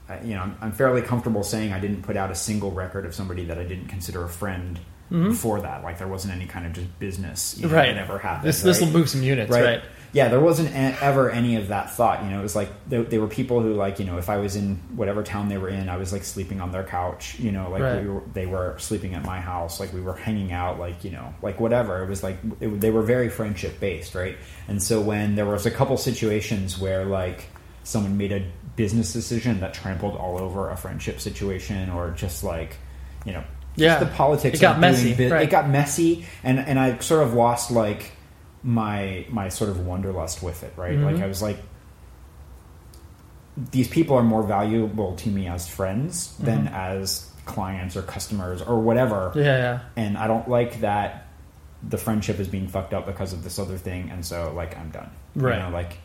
C: I, you know, I'm, I'm fairly comfortable saying I didn't put out a single record of somebody that I didn't consider a friend mm-hmm. before that. Like there wasn't any kind of just business you know,
A: right.
C: that ever happened.
A: This this will move some units, right?
C: Yeah, there wasn't ever any of that thought. You know, it was like they, they were people who, like, you know, if I was in whatever town they were in, I was like sleeping on their couch. You know, like
A: Right.
C: we were, they were sleeping at my house. Like we were hanging out. Like you know, like whatever. It was like it, they were very friendship based, right? And so when there was a couple situations where like someone made a business decision that trampled all over a friendship situation, or just like you know, just
A: Yeah.
C: the politics.
A: It got
C: of doing
A: messy, right.
C: It got messy, and and I sort of lost like my my sort of wanderlust with it, right?
A: Mm-hmm.
C: Like I was like, these people are more valuable to me as friends than as clients or customers or whatever.
A: Mm-hmm. Yeah, yeah.
C: And I don't like that the friendship is being fucked up because of this other thing, and so like I'm done.
A: Right.
C: You know, like.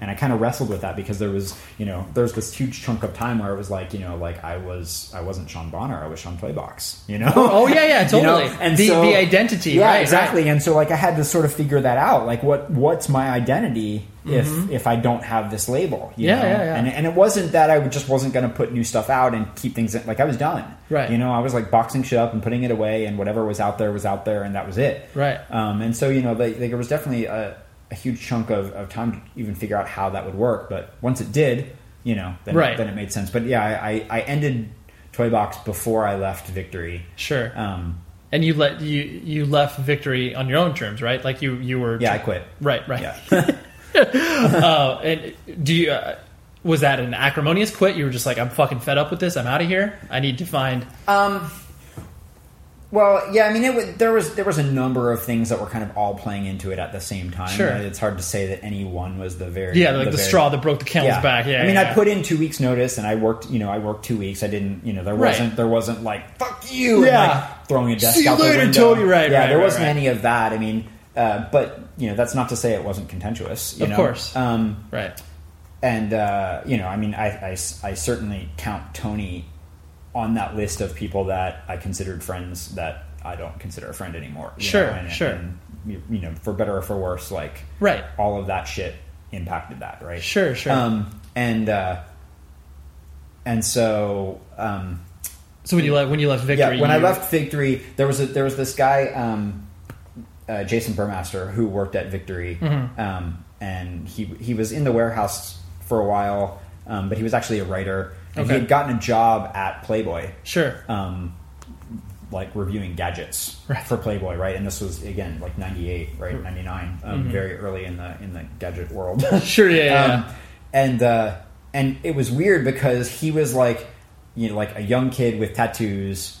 C: And I kind of wrestled with that because there was, you know, there was this huge chunk of time where it was like, you know, like I was, I wasn't Sean Bonner, I was Sean Toy Box, you know.
A: Oh yeah, yeah,
C: You know?
A: totally.
C: And
A: the
C: so-
A: the identity,
C: yeah,
A: right?
C: exactly.
A: right.
C: And so like I had to sort of figure that out. Like what what's my identity if if I don't have this label? you
A: Mm-hmm. Yeah,
C: know?
A: yeah, yeah.
C: And and it wasn't that I just wasn't going to put new stuff out and keep things in, like I was done.
A: Right.
C: You know, I was like boxing shit up and putting it away, and whatever was out there was out there, and that was it.
A: Right.
C: Um, and so you know, like, like, there was definitely a, a huge chunk of, of time to even figure out how that would work. But once it did, you know, then
A: Right.
C: then it made sense. But yeah, I, I, I ended Toy Box before I left Victory.
A: Sure.
C: Um,
A: and you let you you left victory on your own terms, right? Like you you were
C: yeah, I quit.
A: Right, right.
C: Yeah.
A: Uh, and do you uh, was that an acrimonious quit? You were just like, I'm fucking fed up with this. I'm out of here. I need to find.
C: Um, well, yeah, I mean, it there was there was a number of things that were kind of all playing into it at the same time.
A: Sure.
C: it's hard to say that any one was the very
A: Yeah, like the,
C: very-
A: straw that broke the camel's back. Yeah,
C: I mean,
A: yeah,
C: I put in two weeks notice, and I worked. You know, I worked two weeks. I didn't. You know, there wasn't there wasn't like fuck you.
A: Yeah.
C: like, throwing a desk
A: See
C: out the
A: later,
C: window.
A: Totally Right,
C: Yeah,
A: right,
C: there
A: right,
C: wasn't
A: right.
C: any of that. I mean, uh, but you know, that's not to say it wasn't contentious. You
A: Of
C: know?
A: course.
C: Um,
A: right.
C: and uh, you know, I mean, I, I, I certainly count Tony on that list of people that I considered friends that I don't consider a friend anymore. you
A: Sure,
C: know, and,
A: sure.
C: And, you you know, for better or for worse, like
A: Right.
C: all of that shit impacted that, right?
A: Sure, sure.
C: Um, and uh, and so um,
A: So when you left when you left victory,
C: yeah, when I left Victory, there was a, there was this guy, um, uh, Jason Burmaster, who worked at Victory,
A: Mm-hmm.
C: um, and he he was in the warehouse for a while, um, but he was actually a writer, and
A: Okay.
C: he had gotten a job at Playboy,
A: sure,
C: um, like reviewing gadgets
A: Right.
C: for Playboy, right? And this was again like '98, right, '99, um,
A: Mm-hmm.
C: very early in the in the gadget world.
A: sure, yeah, yeah,
C: Um, and uh, and it was weird because he was like, you know, like a young kid with tattoos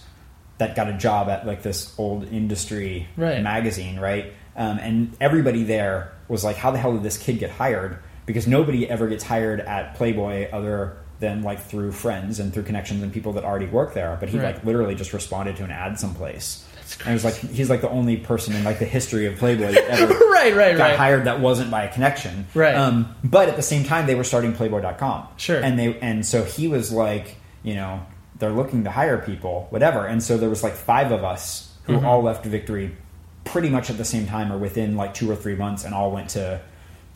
C: that got a job at like this old industry
A: Right.
C: magazine, right? Um, and everybody there was like, how the hell did this kid get hired? Because nobody ever gets hired at Playboy other than like through friends and through connections and people that already work there. But he
A: Right.
C: like literally just responded to an ad someplace. And it was like he's like the only person in like the history of Playboy that ever
A: right, right,
C: got
A: right.
C: hired that wasn't by a connection.
A: Right.
C: Um, but at the same time, they were starting Playboy.com.
A: Sure.
C: And they and so he was like, you know, they're looking to hire people, whatever. And so there was like five of us who
A: Mm-hmm.
C: all left Victory pretty much at the same time or within like two or three months, and all went to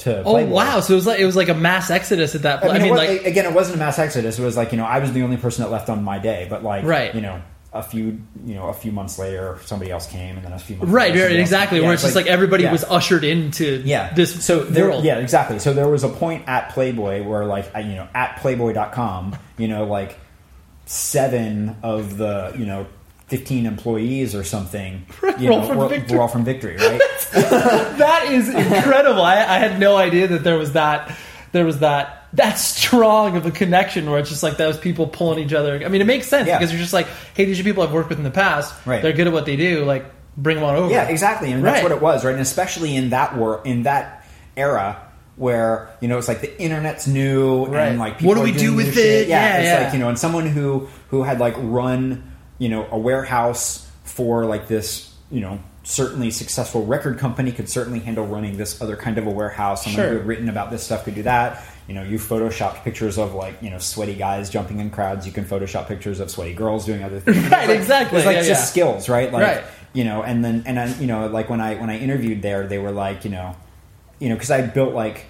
C: to.
A: Oh
C: Playboy.
A: wow! So it was like it was like a mass exodus at that
C: I
A: point.
C: mean,
A: I mean,
C: was,
A: like
C: again, it wasn't a mass exodus. It was like you know, I was the only person that left on my day, but like,
A: Right.
C: you know, a few, you know, a few months later, somebody else came, and then a few months,
A: right,
C: later,
A: right, exactly.
C: came.
A: where
C: Yeah,
A: it's just like, everybody
C: yeah.
A: was ushered into
C: yeah
A: this
C: so there,
A: world.
C: yeah exactly so there was a point at playboy where like you know at playboy.com you know like seven of the you know 15 employees or something you
A: Were all
C: know,
A: from
C: were,
A: Victory.
C: were all from victory right
A: that is incredible. I, I had no idea that there was that there was that that strong of a connection where it's just like those people pulling each other. I mean, it makes sense
C: Yeah.
A: because you're just like, hey, these are people I've worked with in the past.
C: Right.
A: They're good at what they do. Like, bring them on over.
C: yeah exactly and that's
A: Right.
C: what it was right and especially in that war in that era where you know it's like the internet's new
A: Right.
C: and like people
A: What do we do with it?
C: yeah,
A: Yeah,
C: it's
A: yeah.
C: like you know and someone who who had like run you know a warehouse for like this you know certainly successful record company could certainly handle running this other kind of a warehouse someone
A: Sure.
C: who had written about this stuff could do that you know, you photoshopped pictures of like you know sweaty guys jumping in crowds. You can Photoshop pictures of sweaty girls doing other things.
A: Right, exactly.
C: It's like
A: Yeah,
C: just
A: yeah.
C: skills, right? Like,
A: Right.
C: You know, and then and then you know, like when I when I interviewed there, they were like, you know, you know, because I built like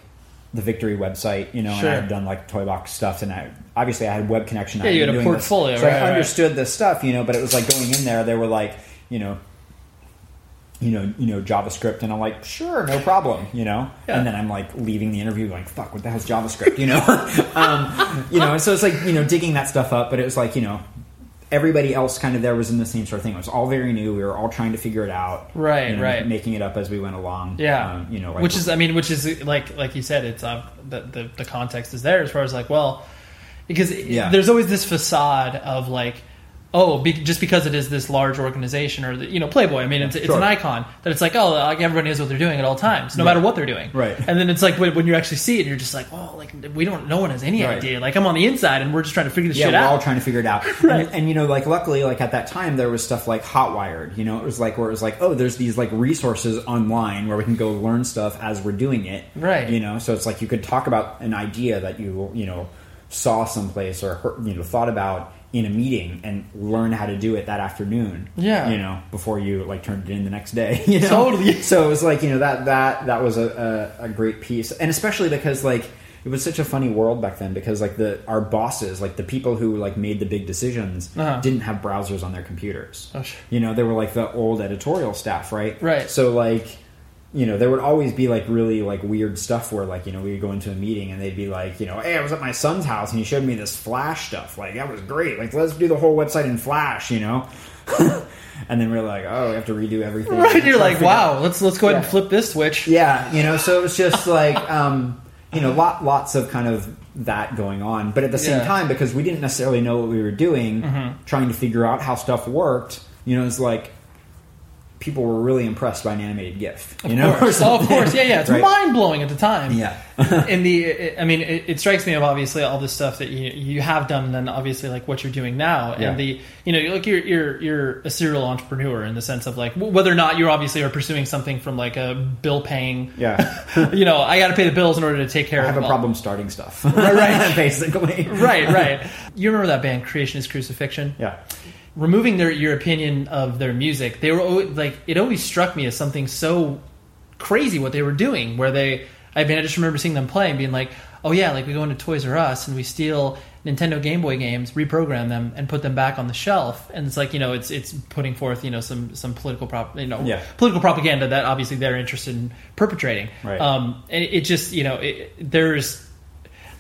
C: the Victory website, you know,
A: Sure.
C: and I had done like toy box stuff, and I obviously I had web connection.
A: Yeah,
C: I
A: you had a
C: doing this.
A: portfolio,
C: so
A: right,
C: I
A: right.
C: understood this stuff, you know. But it was like going in there, they were like, you know, you know, you know JavaScript, and I'm like, sure, no problem, you know.
A: Yeah.
C: And then I'm like leaving the interview, like, fuck, what the hell's JavaScript, you know? um, you know, and so it's like you know digging that stuff up, but it was like you know everybody else kind of there was in the same sort of thing. It was all very new. We were all trying to figure it out,
A: Right,
C: you know,
A: right.
C: making it up as we went along.
A: Yeah,
C: um, you know, like,
A: which is I mean, which is like like you said, it's uh, the, the the context is there as far as like well, because
C: Yeah.
A: there's always this facade of like. Oh, be, just because it is this large organization, or the, you know, Playboy. I mean, it's, it's
C: Sure.
A: an icon that it's like, oh, like everybody knows what they're doing at all times, no matter what they're doing.
C: Right.
A: And then it's like when, when you actually see it, you're just like, well, like we don't, no one has any
C: Right.
A: idea. Like I'm on the inside, and we're just trying to figure this
C: yeah,
A: shit
C: we're all trying to figure it out.
A: Right.
C: and, and you know, like luckily, like at that time, there was stuff like Hotwired. You know, it was like where it was like, oh, there's these like resources online where we can go learn stuff as we're doing it.
A: Right.
C: You know, so it's like you could talk about an idea that you you know saw someplace or heard, you know thought about in a meeting and learn how to do it that afternoon.
A: Yeah.
C: You know, before you like turned it in the next day. You know?
A: Totally.
C: So it was like you know that that that was a, a, a great piece, and especially because like it was such a funny world back then because like the our bosses, like the people who like made the big decisions,
A: Uh-huh.
C: didn't have browsers on their computers.
A: Oh, sure.
C: You know, they were like the old editorial staff, right?
A: Right.
C: So like. You know, there would always be like really like weird stuff where like you know we would go into a meeting and they'd be like you know hey I was at my son's house and he showed me this Flash stuff like that was great like let's do the whole website in Flash you know, and then we're like oh we have to redo everything
A: Right, you're like,
C: out-
A: wow, let's let's go ahead and flip this switch.
C: yeah, you know, so it was just like, um, you know, lot, lots of kind of that going on. But at the same
A: Yeah. Mm-hmm.
C: time, because we didn't necessarily know what we were doing, trying to figure out how stuff worked, you know, it's like people were really impressed by an animated GIF. You know,
A: Of course, oh, of course, yeah, yeah. It's
C: Right.
A: mind blowing at the time.
C: Yeah.
A: In the, I mean, it, it strikes me of obviously all this stuff that you you have done, and then obviously like what you're doing now,
C: Yeah.
A: and the, you know, like you're you're you're a serial entrepreneur in the sense of like whether or not you obviously are pursuing something from like a bill paying,
C: Yeah.
A: you know, I got to pay the bills in order to take care
C: I
A: of
C: have a
A: all-
C: problem starting stuff.
A: right.
C: Basically.
A: Right, right. You remember that band Creationist Crucifixion?
C: Yeah.
A: Removing their your opinion of their music, they were always, like it always struck me as something so crazy what they were doing. Where they, I mean, I just remember seeing them play and being like, "Oh yeah, like we go into Toys R Us and we steal Nintendo Game Boy games, reprogram them, and put them back on the shelf." And it's like you know, it's it's putting forth you know some some political prop you know
C: Yeah.
A: political propaganda that obviously they're interested in perpetrating.
C: Right.
A: Um, and it just you know it, there's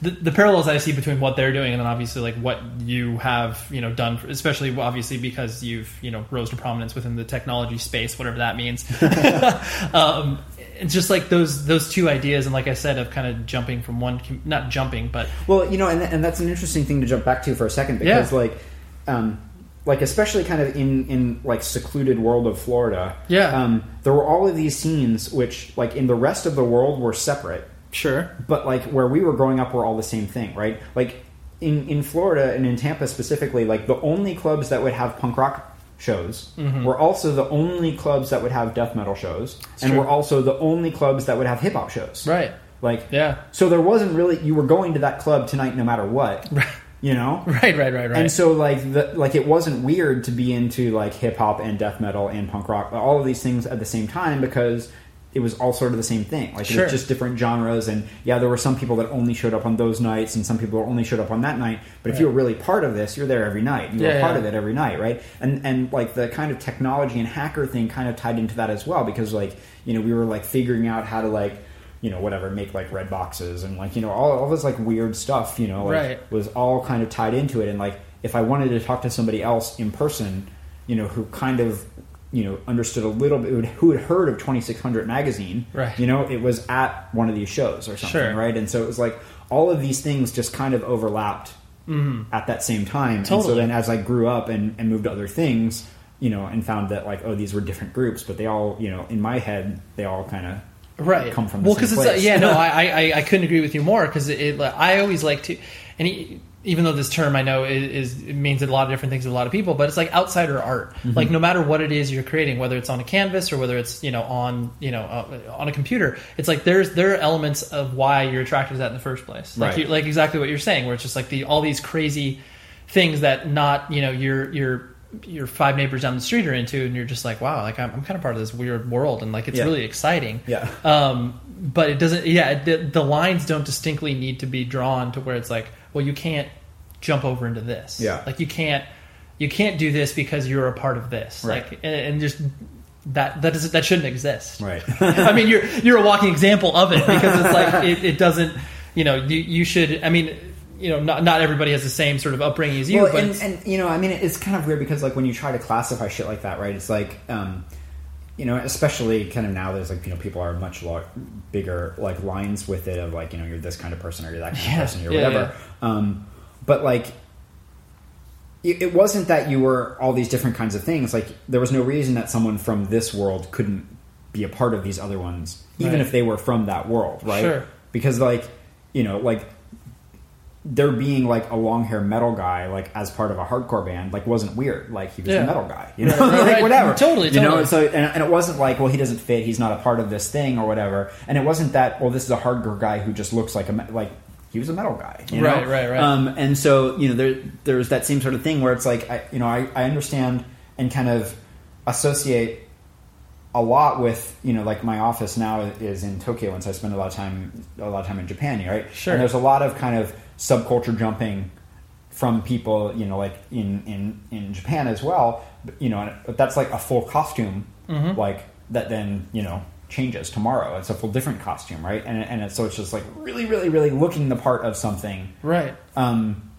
A: the, the parallels I see between what they're doing and then obviously like what you have you know done, for, especially obviously because you've you know rose to prominence within the technology space, whatever that means. um, it's just like those those two ideas, and like I said, of kind of jumping from one, not jumping, but
C: Well, you know, and, and that's an interesting thing to jump back to for a second because,
A: Yeah.
C: like, um, like especially kind of in in like secluded world of Florida,
A: Yeah.
C: um, there were all of these scenes which, like, in the rest of the world, were separate,
A: sure,
C: but like where we were growing up, were all the same thing, right? Like in in Florida and in Tampa specifically, like the only clubs that would have punk rock shows mm-hmm. were also the only clubs that would have death metal shows, and
A: true.
C: were also the only clubs that would have hip hop shows,
A: right,
C: Like,
A: yeah,
C: so there wasn't really you were going to that club tonight no matter what. You know?
A: right, right, right, right.
C: And so like the like it wasn't weird to be into like hip hop and death metal and punk rock, all of these things at the same time because it was all sort of the same thing. Like it was just different genres and yeah, there were some people that only showed up on those nights and some people only showed up on that night. But if you were really part of this, you're there every night. You
A: Yeah,
C: were part
A: yeah.
C: of it every night, right? And and like the kind of technology and hacker thing kind of tied into that as well because like, you know, we were like figuring out how to like you know, whatever, make like red boxes and like, you know, all, all this like weird stuff, you know, like,
A: Right.
C: was all kind of tied into it. And like, if I wanted to talk to somebody else in person, you know, who kind of, you know, understood a little bit, who had heard of 2600 magazine,
A: Right.
C: you know, it was at one of these shows or something,
A: Sure.
C: right? And so it was like all of these things just kind of overlapped at that same time. And so. Then as I grew up and, and moved to other things, you know, and found that like, oh, these were different groups, but they all, you know, in my head, they all kind of
A: right
C: come from the
A: well because it's uh, yeah no I, I I couldn't agree with you more because it, it like, I always like to and he, even though this term I know is, is it means a lot of different things to a lot of people, but it's like outsider art. Like no matter what it is you're creating, whether it's on a canvas or whether it's you know on you know uh, on a computer, it's like there's there are elements of why you're attracted to that in the first place. Like
C: Right.
A: you, like exactly what you're saying, where it's just like the all these crazy things that not you know your your your five neighbors down the street are into, and you're just like wow, like I'm, I'm kind of part of this weird world, and like it's
C: Yeah.
A: really exciting.
C: Yeah.
A: Um, but it doesn't. Yeah, the, the lines don't distinctly need to be drawn to where it's like, well, you can't jump over into this.
C: Yeah.
A: Like you can't you can't do this because you're a part of this.
C: Right.
A: Like and, and just that that doesn't that shouldn't exist.
C: Right.
A: I mean, you're you're a walking example of it because it's like it, it doesn't. You know, you you should. I mean. You know, not not everybody has the same sort of upbringing as you,
C: well,
A: but
C: and, and you know, I mean, it's kind of weird because like when you try to classify shit like that, right? It's like, um, you know, especially kind of now, there's like you know, people are much lo- bigger like lines with it of like you know, you're this kind of person or you're that kind
A: Yeah,
C: of person or
A: yeah,
C: whatever. Um, but like, it, it wasn't that you were all these different kinds of things. Like, there was no reason that someone from this world couldn't be a part of these other ones, even
A: Right.
C: if they were from that world, right?
A: Sure.
C: Because like, you know, like there being like a long hair metal guy like as part of a hardcore band like wasn't weird like he was
A: Yeah.
C: a metal guy you know
A: Right,
C: like
A: right.
C: whatever
A: Totally,
C: you know
A: totally.
C: so and, and it wasn't like well he doesn't fit he's not a part of this thing or whatever and it wasn't that well this is a hardcore guy who just looks like a like he was a metal guy you know?
A: Right, right, right.
C: um and so you know there there's that same sort of thing where it's like I you know I, I understand and kind of associate a lot with you know like my office now is in Tokyo and so I spend a lot of time a lot of time in Japan you right
A: Sure.
C: and there's a lot of kind of subculture jumping from people you know like in in in Japan as well but, you know but that's like a full costume
A: Mm-hmm.
C: like that then you know changes tomorrow it's a full different costume right and and it's, so it's just like really really really looking the part of something
A: right.
C: um,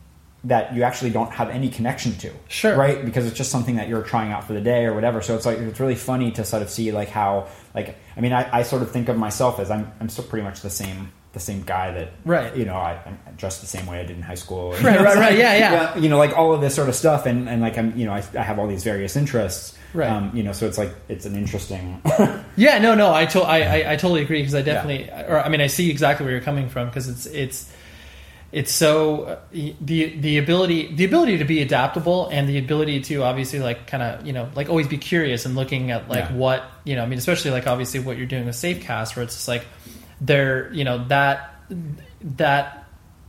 C: that you actually don't have any connection to.
A: Sure.
C: Right? Because it's just something that you're trying out for the day or whatever. So it's like it's really funny to sort of see like how like I mean I, I sort of think of myself as I'm I'm still pretty much the same the same guy that
A: Right.
C: you know I, I'm dressed the same way I did in high school
A: Right, right, right. Yeah, yeah.
C: you know like all of this sort of stuff and, and like I'm you know I, I have all these various interests
A: Right.
C: um, you know so it's like it's an interesting
A: Yeah, no, no, I, to- I, I, I totally agree because I definitely, or I mean, I see exactly where you're coming from because it's, it's, it's so uh, the the ability the ability to be adaptable and the ability to obviously like kind of you know like always be curious and looking at like
C: Yeah.
A: what you know I mean especially like obviously what you're doing with Safecast where it's just like there you know that that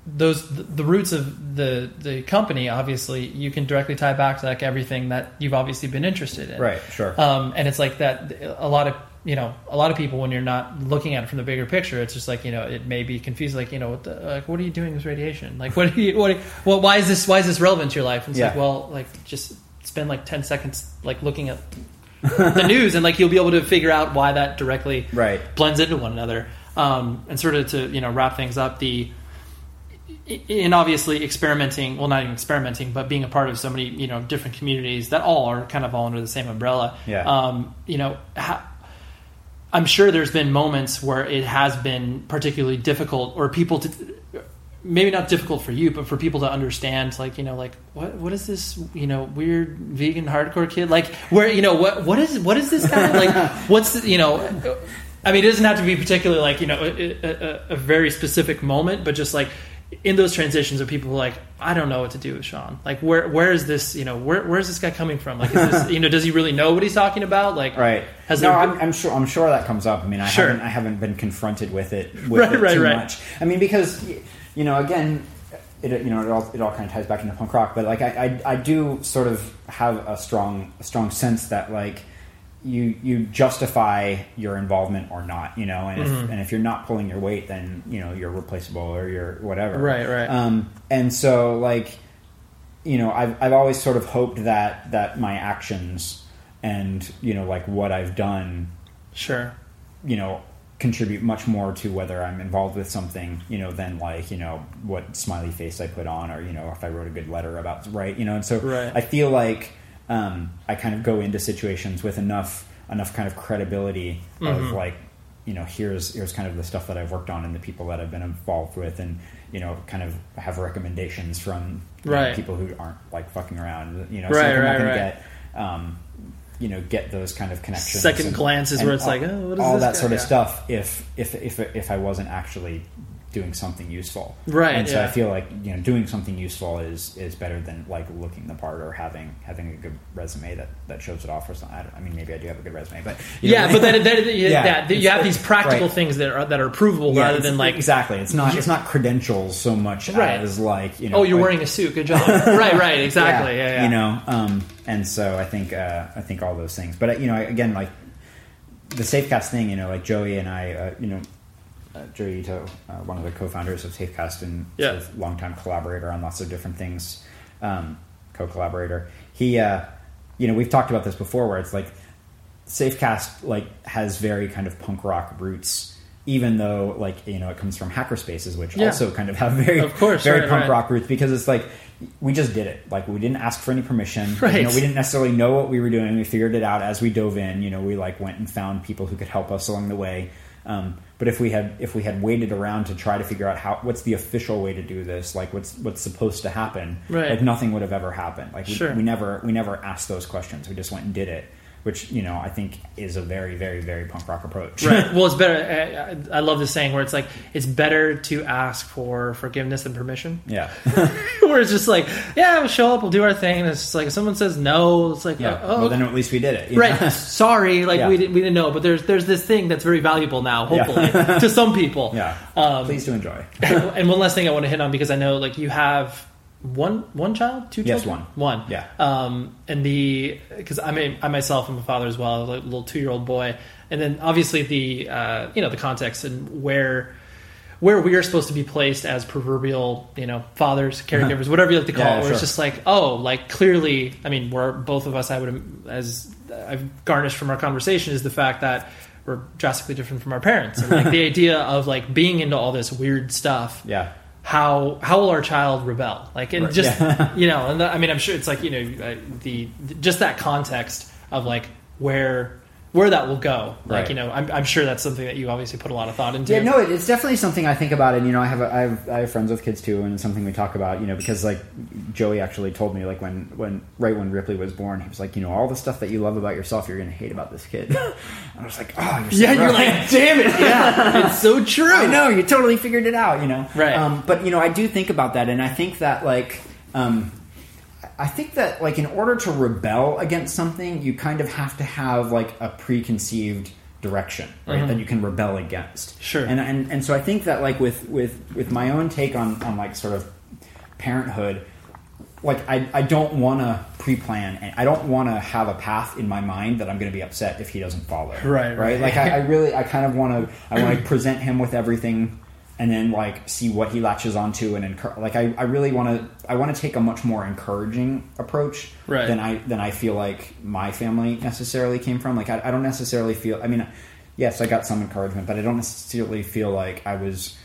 A: those the roots of the the company obviously you can directly tie back to like everything that you've obviously been interested in.
C: Right, sure.
A: um, and it's like that a lot of you know a lot of people when you're not looking at it from the bigger picture it's just like you know it may be confused like you know what the, like what are you doing with radiation? Like what are you what are, well why is this why is this relevant to your life? And it's like well like just spend like 10 seconds like looking at the news and like you'll be able to figure out why that directly
C: Right.
A: blends into one another um, and sort of to you know wrap things up the in obviously experimenting well not even experimenting but being a part of so many you know different communities that all are kind of all under the same umbrella.
C: Yeah.
A: um, you know ha- i'm sure there's been moments where it has been particularly difficult or people to maybe not difficult for you but for people to understand like you know like what what is this you know weird vegan hardcore kid? Like where you know what what is what is this guy? Like what's the, you know I mean, it doesn't have to be particularly like you know a, a, a very specific moment, but just like in those transitions of people like, I don't know what to do with Sean. Like, where where is this? You know, where where is this guy coming from? Like, is this you know, does he really know what he's talking about? Like,
C: Right.
A: Has
C: no, I'm, I'm sure. I'm sure that comes up. I mean, I
A: Sure.
C: haven't. I haven't been confronted with it. With
A: Right,
C: it
A: right,
C: too
A: right.
C: much. I mean, because you know, again, it you know, it all it all kind of ties back into punk rock. But like, I I, I do sort of have a strong a strong sense that like. You, you justify your involvement or not, you know, and if,
A: Mm-hmm.
C: and if you're not pulling your weight, then you know you're replaceable or you're whatever.
A: Right, right.
C: Um, and so, like, you know, I've I've always sort of hoped that that my actions and you know like what I've done,
A: sure,
C: you know, contribute much more to whether I'm involved with something, you know, than like you know what smiley face I put on or you know if I wrote a good letter about right, you know, and so
A: Right.
C: I feel like um, I kind of go into situations with enough enough kind of credibility of like you know here's here's kind of the stuff that I've worked on and the people that I've been involved with and you know kind of have recommendations from you know, people who aren't like fucking around you know
A: Right,
C: so I'm
A: right,
C: not gonna
A: right.
C: get um, you know get those kind of connections
A: Second
C: and-
A: glances
C: and
A: where it's
C: all,
A: like, oh, what is
C: all that
A: guy?
C: sort of
A: Yeah.
C: stuff if if if if I wasn't actually doing something useful.
A: Right,
C: And so
A: yeah.
C: I feel like you know doing something useful is is better than like looking the part or having having a good resume that, that shows it off or something. I, I mean, maybe I do have a good resume, but you know,
A: Yeah, but then, then yeah,
C: Yeah,
A: that, you have these practical
C: right.
A: things that are that are provable
C: Yeah,
A: rather than like
C: exactly. It's not it's not credentials so much
A: Right.
C: as like you know.
A: oh you're
C: like-
A: wearing a suit, good job. right, right, exactly. Yeah, yeah.
C: You know, um, and so I think uh, I think all those things. But uh, you know, again, like the Safecast thing. You know, like Joey and I. Uh, you know, uh, Joey Ito, uh, one of the co-founders of Safecast and
A: Yeah.
C: sort of longtime collaborator on lots of different things, um, co-collaborator. He, uh, you know, we've talked about this before, where it's like Safecast like has very kind of punk rock roots, even though like you know it comes from hackerspaces, which
A: Yeah.
C: also kind of have very
A: Of course,
C: very
A: right,
C: punk
A: right.
C: rock roots because it's like we just did it. Like we didn't ask for any permission.
A: Right.
C: you know, we didn't necessarily know what we were doing. We figured it out as we dove in. You know, we like went and found people who could help us along the way. Um, but if we had if we had waited around to try to figure out how what's the official way to do this, like what's what's supposed to happen,
A: Right.
C: like nothing would have ever happened. Like we,
A: Sure.
C: we never we never asked those questions. We just went and did it, which you know I think is a very very very punk rock approach.
A: Right. Well, it's better. I, I love this saying where it's like it's better to ask for forgiveness than permission.
C: yeah.
A: where it's just like, yeah, we'll show up, we'll do our thing. And it's just like if someone says no, it's like,
C: Yeah.
A: oh,
C: well, then at least we did it.
A: right. Sorry, like
C: Yeah.
A: we didn't we didn't know, but there's there's this thing that's very valuable now, hopefully, to some people.
C: yeah.
A: Um,
C: Please do enjoy.
A: and one last thing I want to hit on because I know like you have one one child, two
C: Yes,
A: children,
C: one.
A: one.
C: Yeah.
A: Um, and the because I mean I myself am a father as well, a little two year old boy, and then obviously the uh, you know the context and where. Where we are supposed to be placed as proverbial, you know, fathers, caregivers, whatever you like to call
C: Yeah,
A: it, where it's just like, oh, like clearly, I mean, we're both of us, I would, as I've garnished from our conversation, is the fact that we're drastically different from our parents, and like the idea of like being into all this weird stuff,
C: Yeah.
A: How how will our child rebel like and
C: Right,
A: just
C: yeah.
A: you know and the, i mean i'm sure it's like you know uh, the, just that context of like where where that will go like
C: Right.
A: you know I'm, I'm sure that's something that you obviously put a lot of thought into
C: Yeah, no, it's definitely something I think about, and you know, I have a, I have I have friends with kids too, and it's something we talk about, you know, because like Joey actually told me like when when right when Ripley was born, he was like, you know, all the stuff that you love about yourself, you're going to hate about this kid. and I was like, oh, you're so
A: yeah you're like damn it yeah it's so true
C: I know you totally figured it out, you know.
A: Right.
C: Um, but you know, I do think about that, and I think that like, um, I think that like in order to rebel against something, you kind of have to have like a preconceived direction, right? That you can rebel against.
A: Mm-hmm. Sure.
C: And and and so I think that like with with with my own take on on like sort of parenthood. Like I, I don't want to pre-plan, and I don't want to have a path in my mind that I'm going to be upset if he doesn't follow.
A: Right, right.
C: right. Like I, I really, I kind of want to, I want to present him with everything, and then like see what he latches onto, and encourage. Like I, I really want to, I want to take a much more encouraging approach
A: Right.
C: than I than I feel like my family necessarily came from. Like I, I don't necessarily feel. I mean, yes, I got some encouragement, but I don't necessarily feel like I was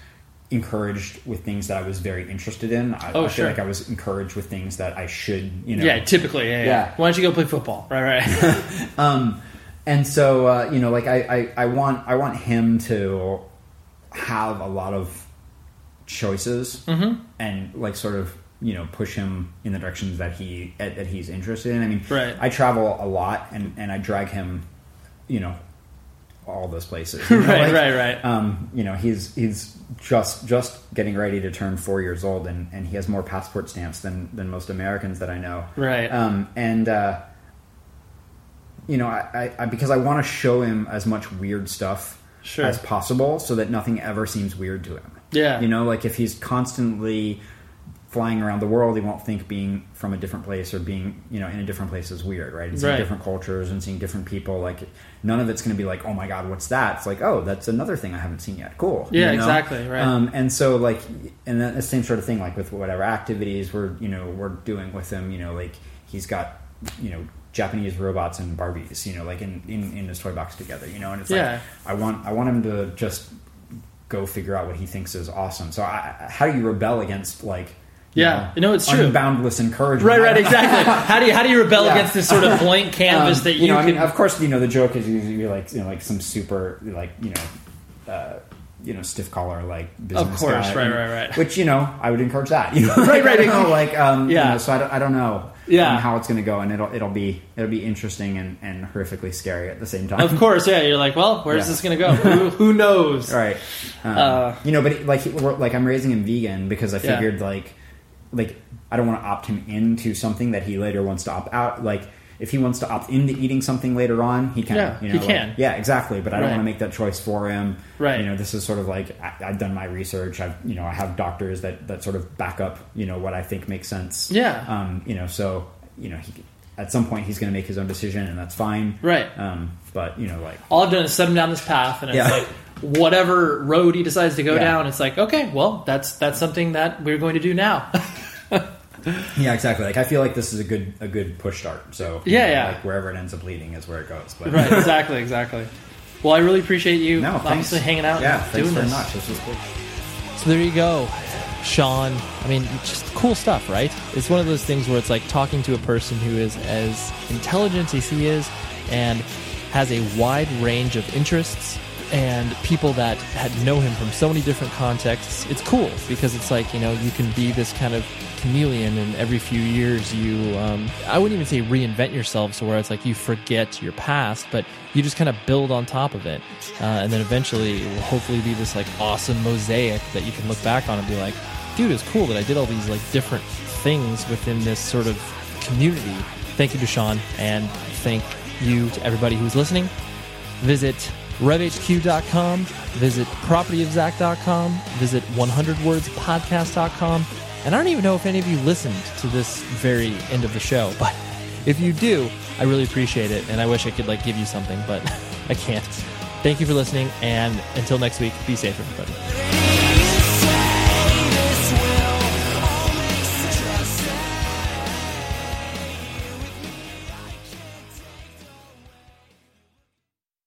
C: encouraged with things that I was very interested in. I,
A: Oh,
C: I feel
A: sure.
C: like I was encouraged with things that I should, you know.
A: yeah typically yeah, yeah
C: Yeah.
A: why don't you go play football right right
C: Um, and so uh, you know, like I, I, I want I want him to have a lot of choices
A: Mm-hmm.
C: and like sort of you know push him in the directions that he that that he's interested in. I mean,
A: Right.
C: I travel a lot and and I drag him, you know, all those places. you know,
A: Right,
C: like,
A: right, right.
C: Um, you know, he's he's just just getting ready to turn four years old, and, and he has more passport stamps than than most Americans that I know.
A: Right.
C: Um, and uh, you know, I, I, I because I want to show him as much weird stuff
A: Sure.
C: as possible, so that nothing ever seems weird to him.
A: Yeah.
C: You know, like if he's constantly flying around the world, he won't think being from a different place or being, you know, in a different place is weird, right? And seeing
A: Right.
C: different cultures and seeing different people, like none of it's going to be like, oh my god, what's that? It's like, oh, that's another thing I haven't seen yet. Cool.
A: Yeah,
C: you know?
A: exactly, right.
C: Um, and so like, and then the same sort of thing, like with whatever activities we're, you know, we're doing with him, you know, like he's got, you know. Japanese robots and Barbies, you know, like in, in, in his toy box together, you know, and it's
A: Yeah.
C: like I want I want him to just go figure out what he thinks is awesome. So, I, how do you rebel against like, yeah, you
A: Yeah. No, it's true.
C: Boundless encouragement?
A: right right exactly how do you how do you rebel
C: Yeah.
A: against this sort of blank canvas
C: Um,
A: that you,
C: you know, I mean, of course, you know the joke is usually like you know like some super like you know. Uh, you know stiff collar like business of
A: course,
C: guy,
A: right,
C: and-
A: right, right.
C: Which you know I would encourage that. You know,
A: Right, right.
C: Know, like um,
A: Yeah.
C: You know, so I don't, I don't know.
A: Yeah.
C: um, how it's going to go, and it'll it'll be it'll be interesting and, and horrifically scary at the same time.
A: Of course, yeah. You're like, well, where's
C: Yeah.
A: this going to go? who, who knows?
C: right? Um,
A: Uh,
C: you know, but it- like like I'm raising him vegan because I
A: Yeah.
C: figured like like I don't want to opt him into something that he later wants to opt out. Like if he wants to opt into eating something later on, he can.
A: Yeah,
C: you know,
A: he
C: like-
A: can.
C: yeah, exactly. But I don't want to make that choice for him.
A: Right.
C: You know, this is sort of like I, I've done my research. I've you know I have doctors that that sort of back up you know what I think makes sense.
A: Yeah.
C: Um. You know, so you know he. At some point, he's going to make his own decision, and that's fine.
A: Right.
C: Um, but you know, like
A: All I've done is set him down this path, and it's
C: Yeah.
A: like whatever road he decides to go
C: Yeah.
A: down, it's like okay, well, that's that's something that we're going to do now.
C: Yeah, exactly. Like I feel like this is a good a good push start. So
A: Yeah,
C: know,
A: yeah.
C: Like wherever it ends up leading is where it goes. But
A: right? Exactly. Exactly. Well, I really appreciate you
C: no, thanks.
A: obviously hanging out,
C: Yeah,
A: and
C: thanks
A: doing
C: very
A: this.
C: much. This was cool.
A: So there you go, Sean. I mean, just cool stuff, right? It's one of those things where it's like talking to a person who is as intelligent as he is and has a wide range of interests and people that had know him from so many different contexts. It's cool because it's like, you know, you can be this kind of chameleon and every few years you um, I wouldn't even say reinvent yourself so where it's like you forget your past but you just kind of build on top of it. Uh, and then eventually it will hopefully be this like awesome mosaic that you can look back on and be like dude it's cool that I did all these like different things within this sort of community. Thank you to Sean and thank you to everybody who's listening. Visit revhq.com visit propertyofzach.com visit 100wordspodcast.com and i don't even know if any of you listened to this very end of the show but if you do i really appreciate it and i wish i could like give you something but i can't. Thank you for listening and until next week be safe everybody